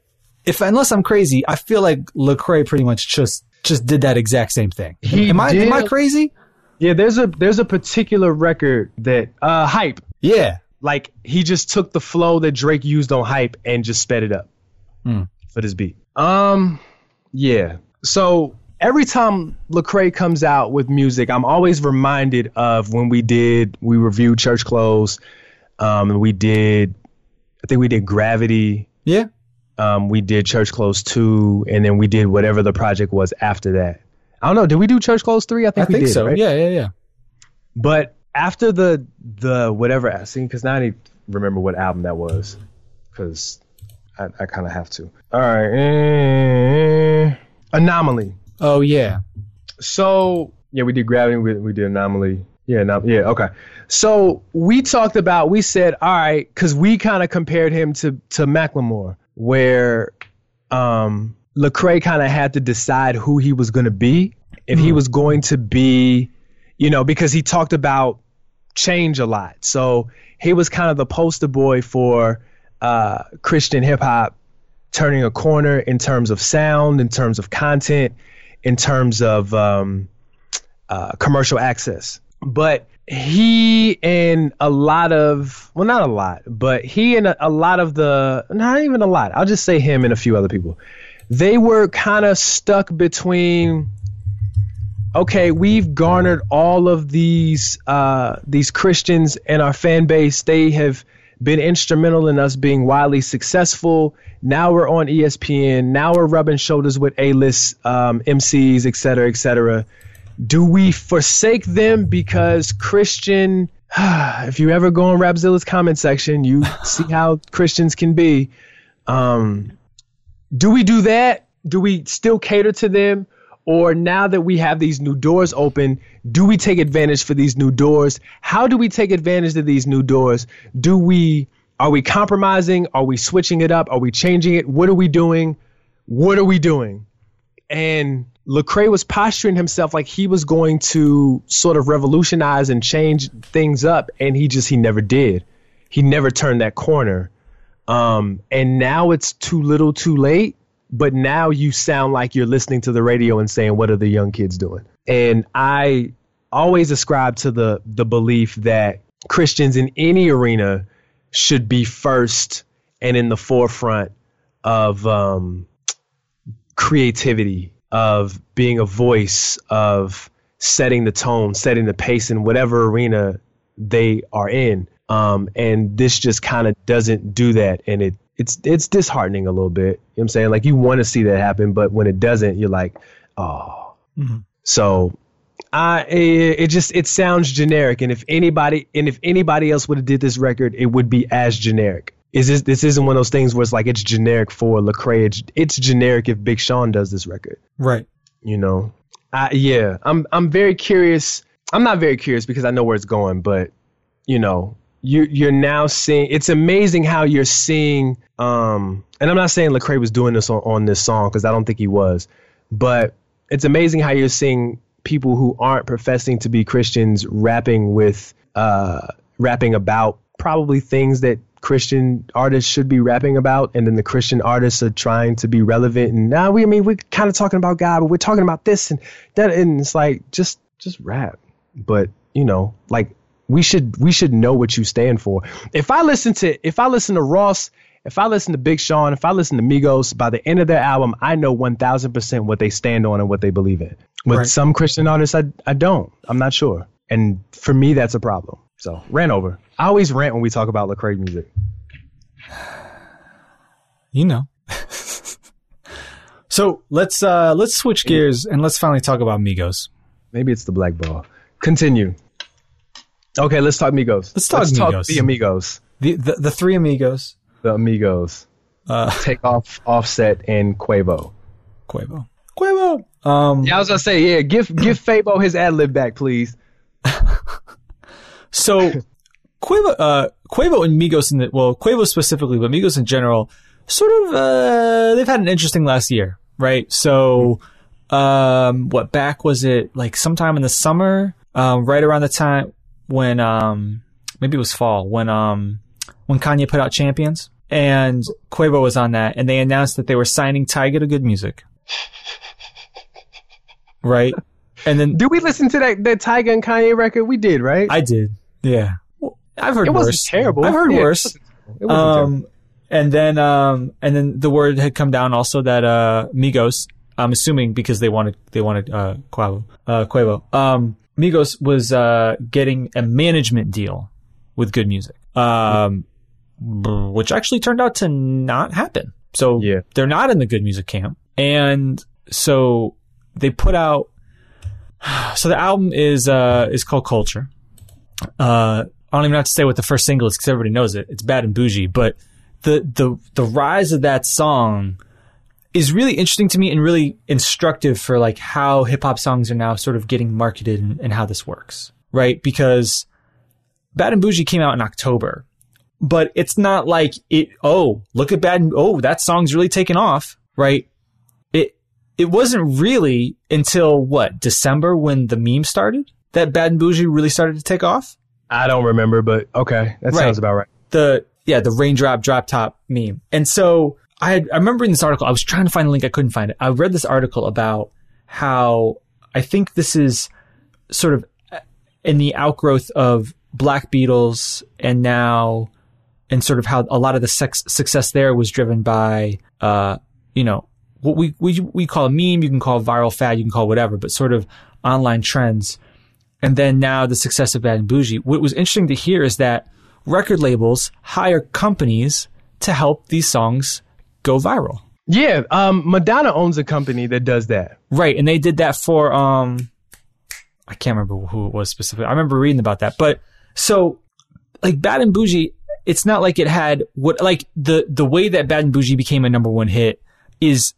if unless I'm crazy I feel like Lecrae pretty much just just did that exact same thing. He am I did- am I crazy? Yeah, there's a there's a particular record that uh hype. Yeah. Like he just took the flow that Drake used on hype and just sped it up Hmm. for this beat. Um yeah. So every time Lecrae comes out with music, I'm always reminded of when we did we reviewed Church Clothes. Um and we did I think we did Gravity. Yeah. Um we did Church Clothes 2 and then we did whatever the project was after that. I don't know, did we do Church Clothes 3? I I think we think did, so. right? Yeah, yeah, yeah. But after the the whatever I seen, because now I need to remember what album that was, because I, I kind of have to. All right, eh, Anomaly. Oh yeah. So yeah, we did Gravity. We, we did Anomaly. Yeah, no, yeah, okay. So we talked about. We said, all right, because we kind of compared him to to Macklemore, where um Lecrae kind of had to decide who he was going to be. If he was going to be, you know, because he talked about change a lot. So he was kind of the poster boy for uh, Christian hip hop turning a corner in terms of sound, in terms of content, in terms of um, uh, commercial access. But he and a lot of, well, not a lot, but he and a, a lot of the, not even a lot, I'll just say him and a few other people, they were kind of stuck between okay, we've garnered all of these uh, these Christians and our fan base. They have been instrumental in us being wildly successful. Now we're on ESPN. Now we're rubbing shoulders with A-list um, MCs, et cetera, et cetera. Do we forsake them because Christian? If you ever go on Rapzilla's comment section, you see how Christians can be. Um, do we do that? Do we still cater to them? Or now that we have these new doors open, do we take advantage for these new doors? How do we take advantage of these new doors? Do we are we compromising? Are we switching it up? Are we changing it? What are we doing? What are we doing? And Lecrae was posturing himself like he was going to sort of revolutionize and change things up, and he just he never did. He never turned that corner. Um, and now it's too little, too late. But now you sound like you're listening to the radio and saying, "What are the young kids doing?" And I always ascribe to the the belief that Christians in any arena should be first and in the forefront of um, creativity, of being a voice, of setting the tone, setting the pace in whatever arena they are in. Um, and this just kind of doesn't do that, and it it's it's disheartening a little bit. You know what I'm saying? Like you want to see that happen, but when it doesn't, you're like, oh. So I it, it just it sounds generic, and if anybody and if anybody else would have did this record, it would be as generic. Is this this isn't one of those things where it's like it's generic for Lecrae? It's, it's generic if Big Sean does this record. Right. You know, I, yeah, I'm I'm very curious. I'm not very curious because I know where it's going, but you know, you you're now seeing. It's amazing how you're seeing. Um, and I'm not saying Lecrae was doing this on, on this song because I don't think he was, but it's amazing how you're seeing people who aren't professing to be Christians rapping with uh rapping about probably things that Christian artists should be rapping about, and then the Christian artists are trying to be relevant. And now we, I mean, we're kind of talking about God, but we're talking about this and that, and it's like just just rap. But you know, like we should we should know what you stand for. If I listen to if I listen to Ross, if I listen to Big Sean, if I listen to Migos, by the end of their album, I know one thousand percent what they stand on and what they believe in. With Right. some Christian artists, I I don't. I'm not sure, and for me, that's a problem. So ran over. I always rant when we talk about Lecrae music. You know. so let's uh let's switch gears and let's finally talk about Migos. Maybe it's the black ball. Continue. Okay, let's talk Migos. Let's talk Migos. the Amigos. The the, the three amigos. The Amigos. Uh Take off Offset and Quavo. Quavo. Quavo. Um Yeah, I was gonna say, yeah, give give Fabo his ad lib back, please. So Quavo, uh, Quavo and Migos in the, well, Quavo specifically, but Migos in general, sort of, uh, they've had an interesting last year, right? So, um, what back was it like sometime in the summer, um, right around the time when, um, maybe it was fall when, um, when Kanye put out Champions and Quavo was on that and they announced that they were signing Tyga to Good Music. right? And then Did we listen to that that Tyga and Kanye record? We did, right? I did, yeah. Well, I've heard it wasn't worse. terrible. I've heard Yeah, it worse. wasn't terrible. It wasn't terrible. Um, and then um, and then the word had come down also that uh, Migos. I'm assuming because they wanted they wanted uh, Quavo, uh, Quavo. Um, Migos was uh, getting a management deal with Good Music, um, which actually turned out to not happen. So Yeah. they're not in the Good Music camp, and so they put out. So the album is uh, is called Culture. Uh, I don't even have to say what the first single is because everybody knows it. It's bad and bougie, but the the the rise of that song is really interesting to me and really instructive for like how hip hop songs are now sort of getting marketed and, and how this works, right? Because Bad and Bougie came out in October, but it's not like it. Oh, look at Bad and oh, that song's really taken off, right? It it wasn't really until what December when the meme started that Bad and Bougie really started to take off I don't remember, but okay, that Right. sounds about right. the yeah the raindrop drop top meme and so i had, i remember in this article. I was trying to find the link. I couldn't find it. I read this article about how i think this is sort of in the outgrowth of black beatles and now and sort of how a lot of the sex, success there was driven by uh you know what we, we we call a meme you can call viral fad you can call whatever but sort of online trends. And then now the success of Bad and Bougie. What was interesting to hear is that record labels hire companies to help these songs go viral. Yeah, um, Madonna owns a company that does that. Right. And they did that for, um, I can't remember who it was specifically. I remember reading about that. But so, like, Bad and Bougie, it's not like it had what, like, the, the way that Bad and Bougie became a number one hit is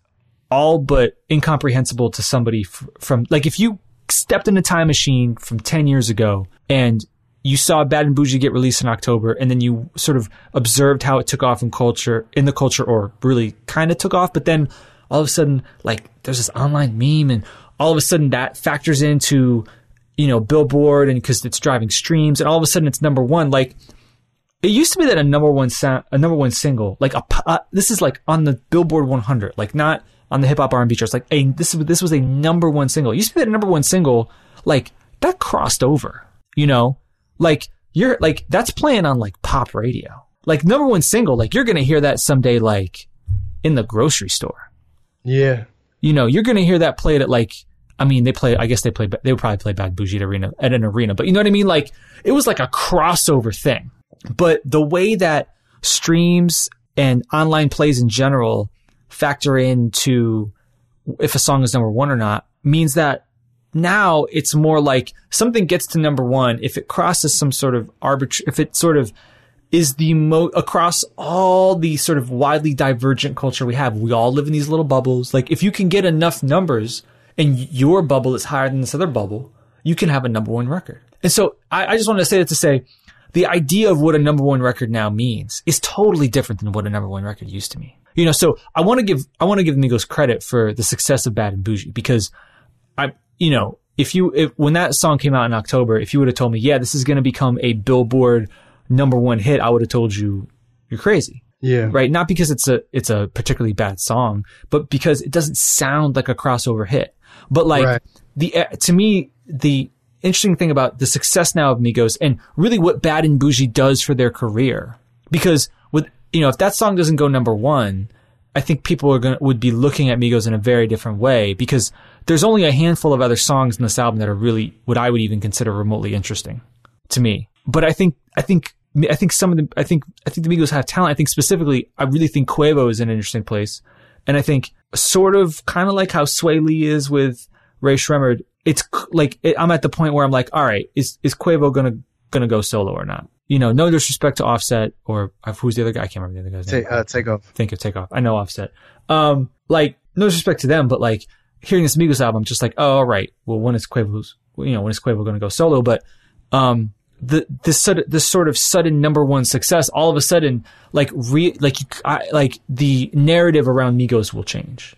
all but incomprehensible to somebody f- from, like, if you stepped in a time machine from 10 years ago and you saw Bad and Bougie get released in October and then you sort of observed how it took off in culture, in the culture or really kind of took off, but then all of a sudden, like there's this online meme and all of a sudden that factors into, you know, Billboard and cause it's driving streams and all of a sudden it's number one. Like it used to be that a number one sound, a number one single, like a, uh, this is like on the Billboard 100, like not on the hip hop R&B charts. Like a, this, this was a number one single. It used to be that a number one single, like that crossed over, you know, like you're like, that's playing on like pop radio, like number one single. Like you're going to hear that someday, like in the grocery store Yeah. you know, you're going to hear that played at like, I mean, they play, I guess they play, they would probably play Bad Bougie at arena, at an arena, but you know what I mean? Like, it was like a crossover thing. But the way that streams and online plays in general factor into if a song is number one or not means that now it's more like something gets to number one if it crosses some sort of arbitrary, if it sort of is the mo across all the sort of widely divergent culture we have. We all live in these little bubbles. Like if you can get enough numbers and your bubble is higher than this other bubble, you can have a number one record. And so I, I just wanted to say that to say the idea of what a number one record now means is totally different than what a number one record used to mean. You know, so I want to give, I want to give Migos credit for the success of Bad and Bougie because you know, if you, if, when that song came out in October, if you would have told me, yeah, this is going to become a Billboard number one hit, I would have told you you're crazy. Yeah. Right. Not because it's a, it's a particularly bad song, but because it doesn't sound like a crossover hit. But like Right. the, uh, to me, the interesting thing about the success now of Migos and really what Bad and Bougie does for their career, because with, you know, if that song doesn't go number one, I think people are going would be looking at Migos in a very different way because there's only a handful of other songs in this album that are really what I would even consider remotely interesting to me. But I think, I think, I think some of the, I think, I think the Migos have talent. I think specifically, I really think Quavo is an interesting place. And I think sort of kind of like how Swae Lee is with Rae Sremmurd, it's like, it, I'm at the point where I'm like, all right, is, is Quavo gonna, gonna go solo or not? You know, no disrespect to Offset or uh, who's the other guy? I can't remember the other guy's name Take, uh, take off. think of Takeoff. I know Offset. Um, like, no disrespect to them, but like, hearing this Migos album, just like, oh, all right. Well, when is Quavo's, you know, when is Quavo going to go solo? But, um, the, this sort of, this sort of sudden number one success, all of a sudden, like, re, like, I, like, the narrative around Migos will change.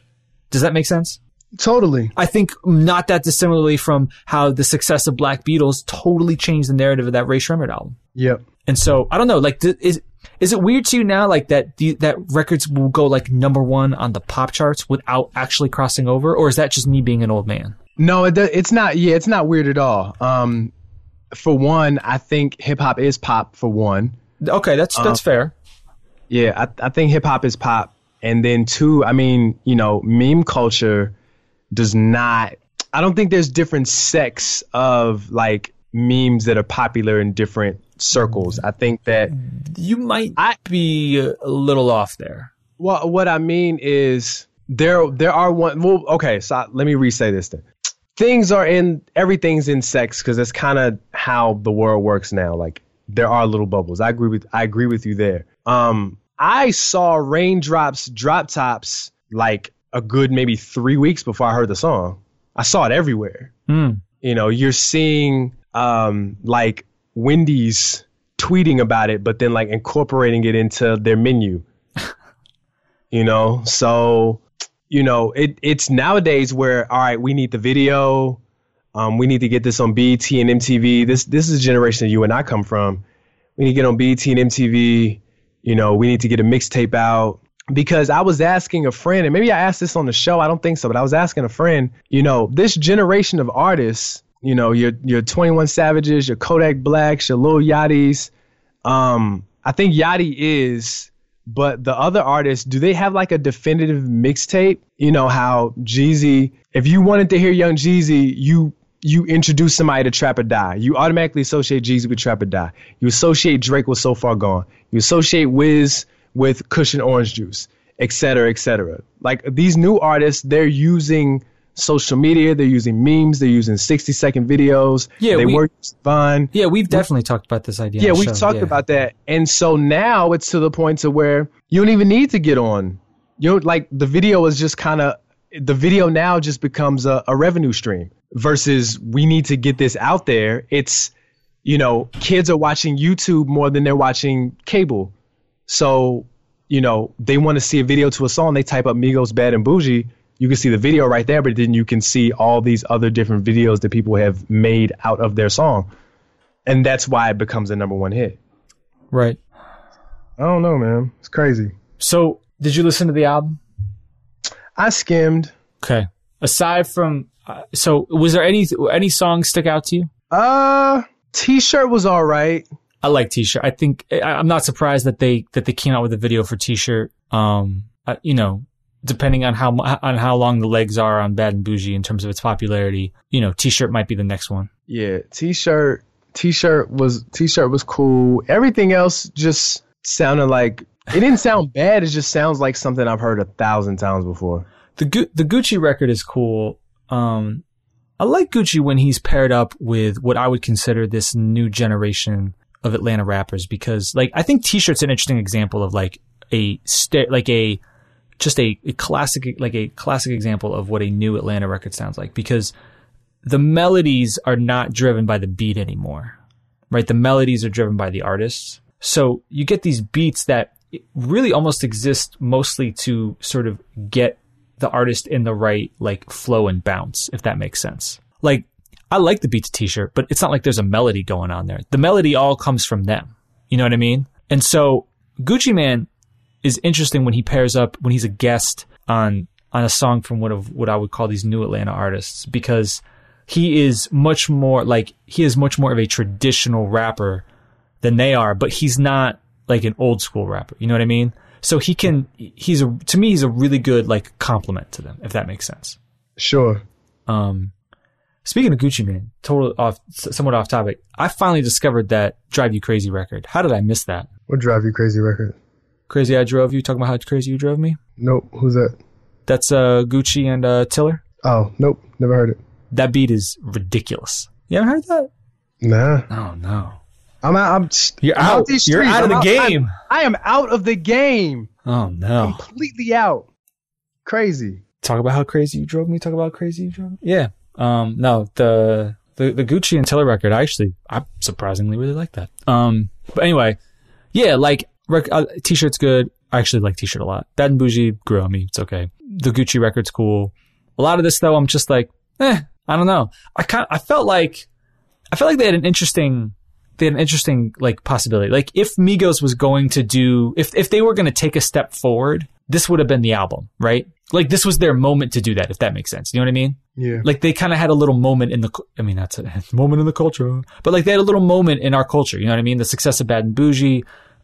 Does that make sense? Totally. I think not that dissimilarly from how the success of Black Beatles totally changed the narrative of that Rae Sremmurd album. Yep. And so I don't know, like, th- is is it weird to you now, like that the, that records will go like number one on the pop charts without actually crossing over, or is that just me being an old man? No, it, it's not. Yeah, it's not weird at all. Um, for one, I think hip hop is pop. For one, Okay, that's that's fair. yeah, I, I think hip hop is pop. And then two, I mean, you know, meme culture does not. I don't think there's different sects of like memes that are popular in different circles. I think that You might I- be a little off there. Well, what I mean is there there are one. Well, okay, so I- let me re-say this then. Things are in everything's in sex because that's kind of how the world works now. Like there are little bubbles. I agree with I agree with you there. Um, I saw raindrops, drop tops like a good maybe three weeks before I heard the song. I saw it everywhere. Hmm. You know, you're seeing um like Wendy's tweeting about it, but then like incorporating it into their menu. You know? So you know it it's nowadays where all right we need the video. Um, we need to get this on BET and MTV this this is a generation that you and I come from. We need to get on BET and MTV you know we need to get a mixtape out because I was asking a friend and maybe I asked this on the show I don't think so but I was asking a friend you know this generation of artists you know your your 21 Savages your Kodak Blacks your Lil Yachty's um I think Yachty is but the other artists, do they have like a definitive mixtape? You know how Jeezy, if you wanted to hear Young Jeezy, you you introduce somebody to Trap or Die. You automatically associate Jeezy with Trap or Die. You associate Drake with So Far Gone. You associate Wiz with Kush and Orange Juice, et cetera, et cetera. Like these new artists, they're using social media, they're using memes, they're using 60 second videos. Yeah, they we- work fun. Yeah, we've definitely talked about this idea. Yeah, we've show, talked yeah. about that. And so now it's to the point to where you don't even need to get on. You know, like the video is just kind of the video now just becomes a, a revenue stream versus we need to get this out there. It's you know, kids are watching YouTube more than they're watching cable. So, you know, they want to see a video to a song, they type up Migos Bad and Bougie. You can see the video right there, but then you can see all these other different videos that people have made out of their song. And that's why it becomes a number one hit. Right. I don't know, man. It's crazy. So, did you listen to the album? I skimmed. Okay. Aside from, uh, so was there any any songs stick out to you? Uh, T-shirt was all right. I like T-shirt. I think I, I'm not surprised that they that they came out with a video for T-shirt. Um, uh, you know, depending on how on how long the legs are on Bad and Bougie in terms of its popularity, you know, T-shirt might be the next one. Yeah, T-shirt. T-shirt was T-shirt was cool. Everything else just sounded like it didn't sound bad. It just sounds like something I've heard a thousand times before. The Gu- the Gucci record is cool. Um, I like Gucci when he's paired up with what I would consider this new generation of Atlanta rappers because, like, I think T-shirt's an interesting example of like a sta- like a just a, a classic like a classic example of what a new Atlanta record sounds like because the melodies are not driven by the beat anymore, right? The melodies are driven by the artists. So you get these beats that really almost exist mostly to sort of get the artist in the right like flow and bounce, if that makes sense. Like I like the beats t-shirt, but it's not like there's a melody going on there. The melody all comes from them. You know what I mean? And so Gucci Mane is interesting when he pairs up when he's a guest on on a song from one of what I would call these new Atlanta artists because he is much more like he is much more of a traditional rapper than they are, but he's not like an old school rapper. You know what I mean? So he can he's a to me he's a really good like compliment to them if that makes sense. Sure. Um, speaking of Gucci Mane, total off somewhat off topic. I finally discovered that Drive You Crazy record. How did I miss that? What drive you crazy record? Crazy I drove you. Talking about how crazy you drove me. Nope. Who's that? That's uh Gucci and uh Tiller. Oh, nope. Never heard it. That beat is ridiculous. You haven't heard that? Nah. Oh no. I'm out. I'm, You're I'm out. these You're out of I'm the I'm- game. I am out of the game. Oh no. Completely out. Crazy. Talk about how crazy you drove me. Talk about how crazy you drove me. Yeah. Um. No. The the the Gucci and Tiller record. I actually I surprisingly really like that. Um. But anyway, yeah. Like rec- uh, t-shirt's good. I actually like t-shirt a lot. Bad and bougie grew on me. It's okay. The Gucci record's cool. A lot of this though, I'm just like, eh. I don't know. I kind I felt like I felt like they had an interesting they had an interesting like possibility. Like if Migos was going to do if if they were going to take a step forward this would have been the album, right? Like this was their moment to do that, if that makes sense. You know what I mean? Yeah. Like they kind of had a little moment in the, I mean, that's a moment in the culture, but like they had a little moment in our culture. You know what I mean? The success of Bad and Bougie.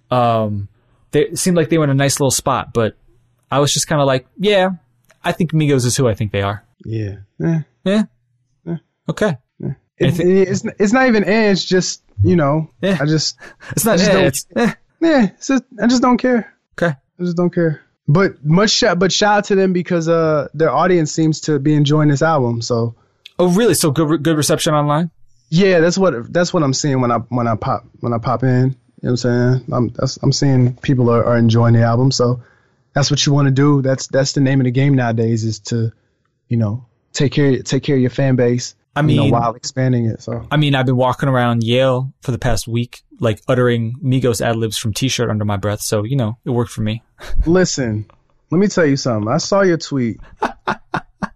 Um, they seemed like they were in a nice little spot, but I was just kind of like, yeah, I think Migos is who I think they are. Yeah. Eh. Yeah. Okay. It, it's it's not even eh, it's just you know Yeah. I just It's not, just eh, it's, eh. yeah it's just, I just don't care okay. I just don't care but much shout but shout out to them because uh their audience seems to be enjoying this album so. Oh, really? So good, good reception online? yeah that's what that's what I'm seeing when I when I pop when I pop in. You know what I'm saying? I'm that's, I'm seeing people are, are enjoying the album so that's what you want to do. That's that's the name of the game nowadays is to you know take care take care of your fan base I you know, mean- while expanding it so I mean, I've been walking around Yale for the past week, like uttering Migos ad libs from T-shirt under my breath. So you know, it worked for me. Listen, let me tell you something. I saw your tweet.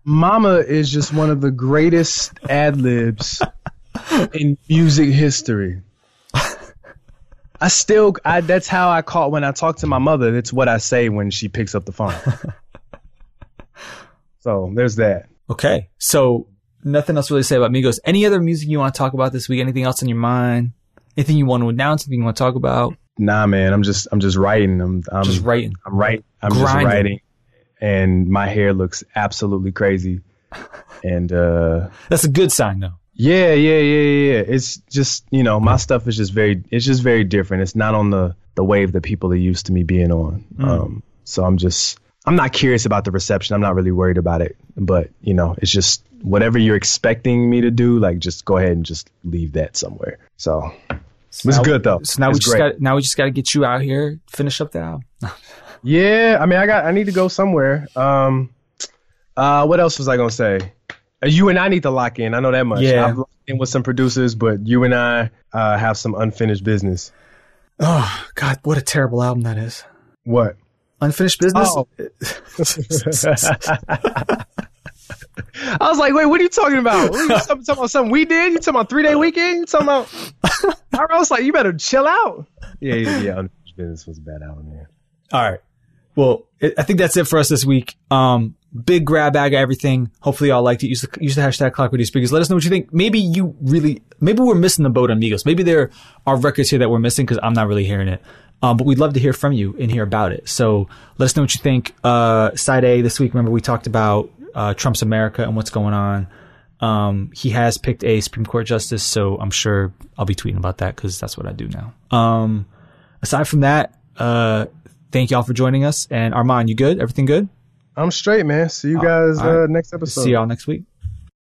Mama is just one of the greatest ad libs in music history. I still, I, that's how I call when I talk to my mother. That's what I say when she picks up the phone. so there's that. Okay, so nothing else really to say about Migos. Any other music you want to talk about this week? Anything else on your mind? Anything you want to announce? Anything you want to talk about? Nah, man, I'm just, I'm just writing. I'm, I'm Just writing. I'm right. I'm just writing, and my hair looks absolutely crazy. And uh That's a good sign, though. Yeah, yeah, yeah, yeah. yeah. It's just you know my stuff is just very it's just very different. It's not on the the wave that people are used to me being on. Um, so I'm just I'm not curious about the reception. I'm not really worried about it. But you know, it's just whatever you're expecting me to do, like just go ahead and just leave that somewhere. So it's now- good though. So now we just got now we just got to get you out here, finish up the album. Yeah, I mean, I got I need to go somewhere. Um, uh, what else was I gonna say? Uh, you and I need to lock in. I know that much. Yeah. I've locked in with some producers, but you and I uh, have some unfinished business. Oh God, what a terrible album that is. What? Unfinished business. Oh. I was like, wait, what are you talking about? What are you talking, talking about something we did? You talking about three day weekend? You talking about? I was like, you better chill out. Yeah, yeah, yeah. Unfinished business was a bad album. Yeah. All right. Well, it, I think that's it for us this week. Um, big grab bag of everything. Hopefully, y'all liked it. Use the use the hashtag Clock Radio Speakers. Let us know what you think. Maybe you really, maybe we're missing the boat on Migos. Maybe there are records here that we're missing because I'm not really hearing it. Um, but we'd love to hear from you and hear about it. So let us know what you think. Uh, side A this week. Remember we talked about uh, Trump's America and what's going on. Um, he has picked a Supreme Court justice, so I'm sure I'll be tweeting about that because that's what I do now. Um, aside from that, uh, thank y'all for joining us. And Armand, you good? Everything good? I'm straight, man. See you guys right. uh, next episode. See y'all next week.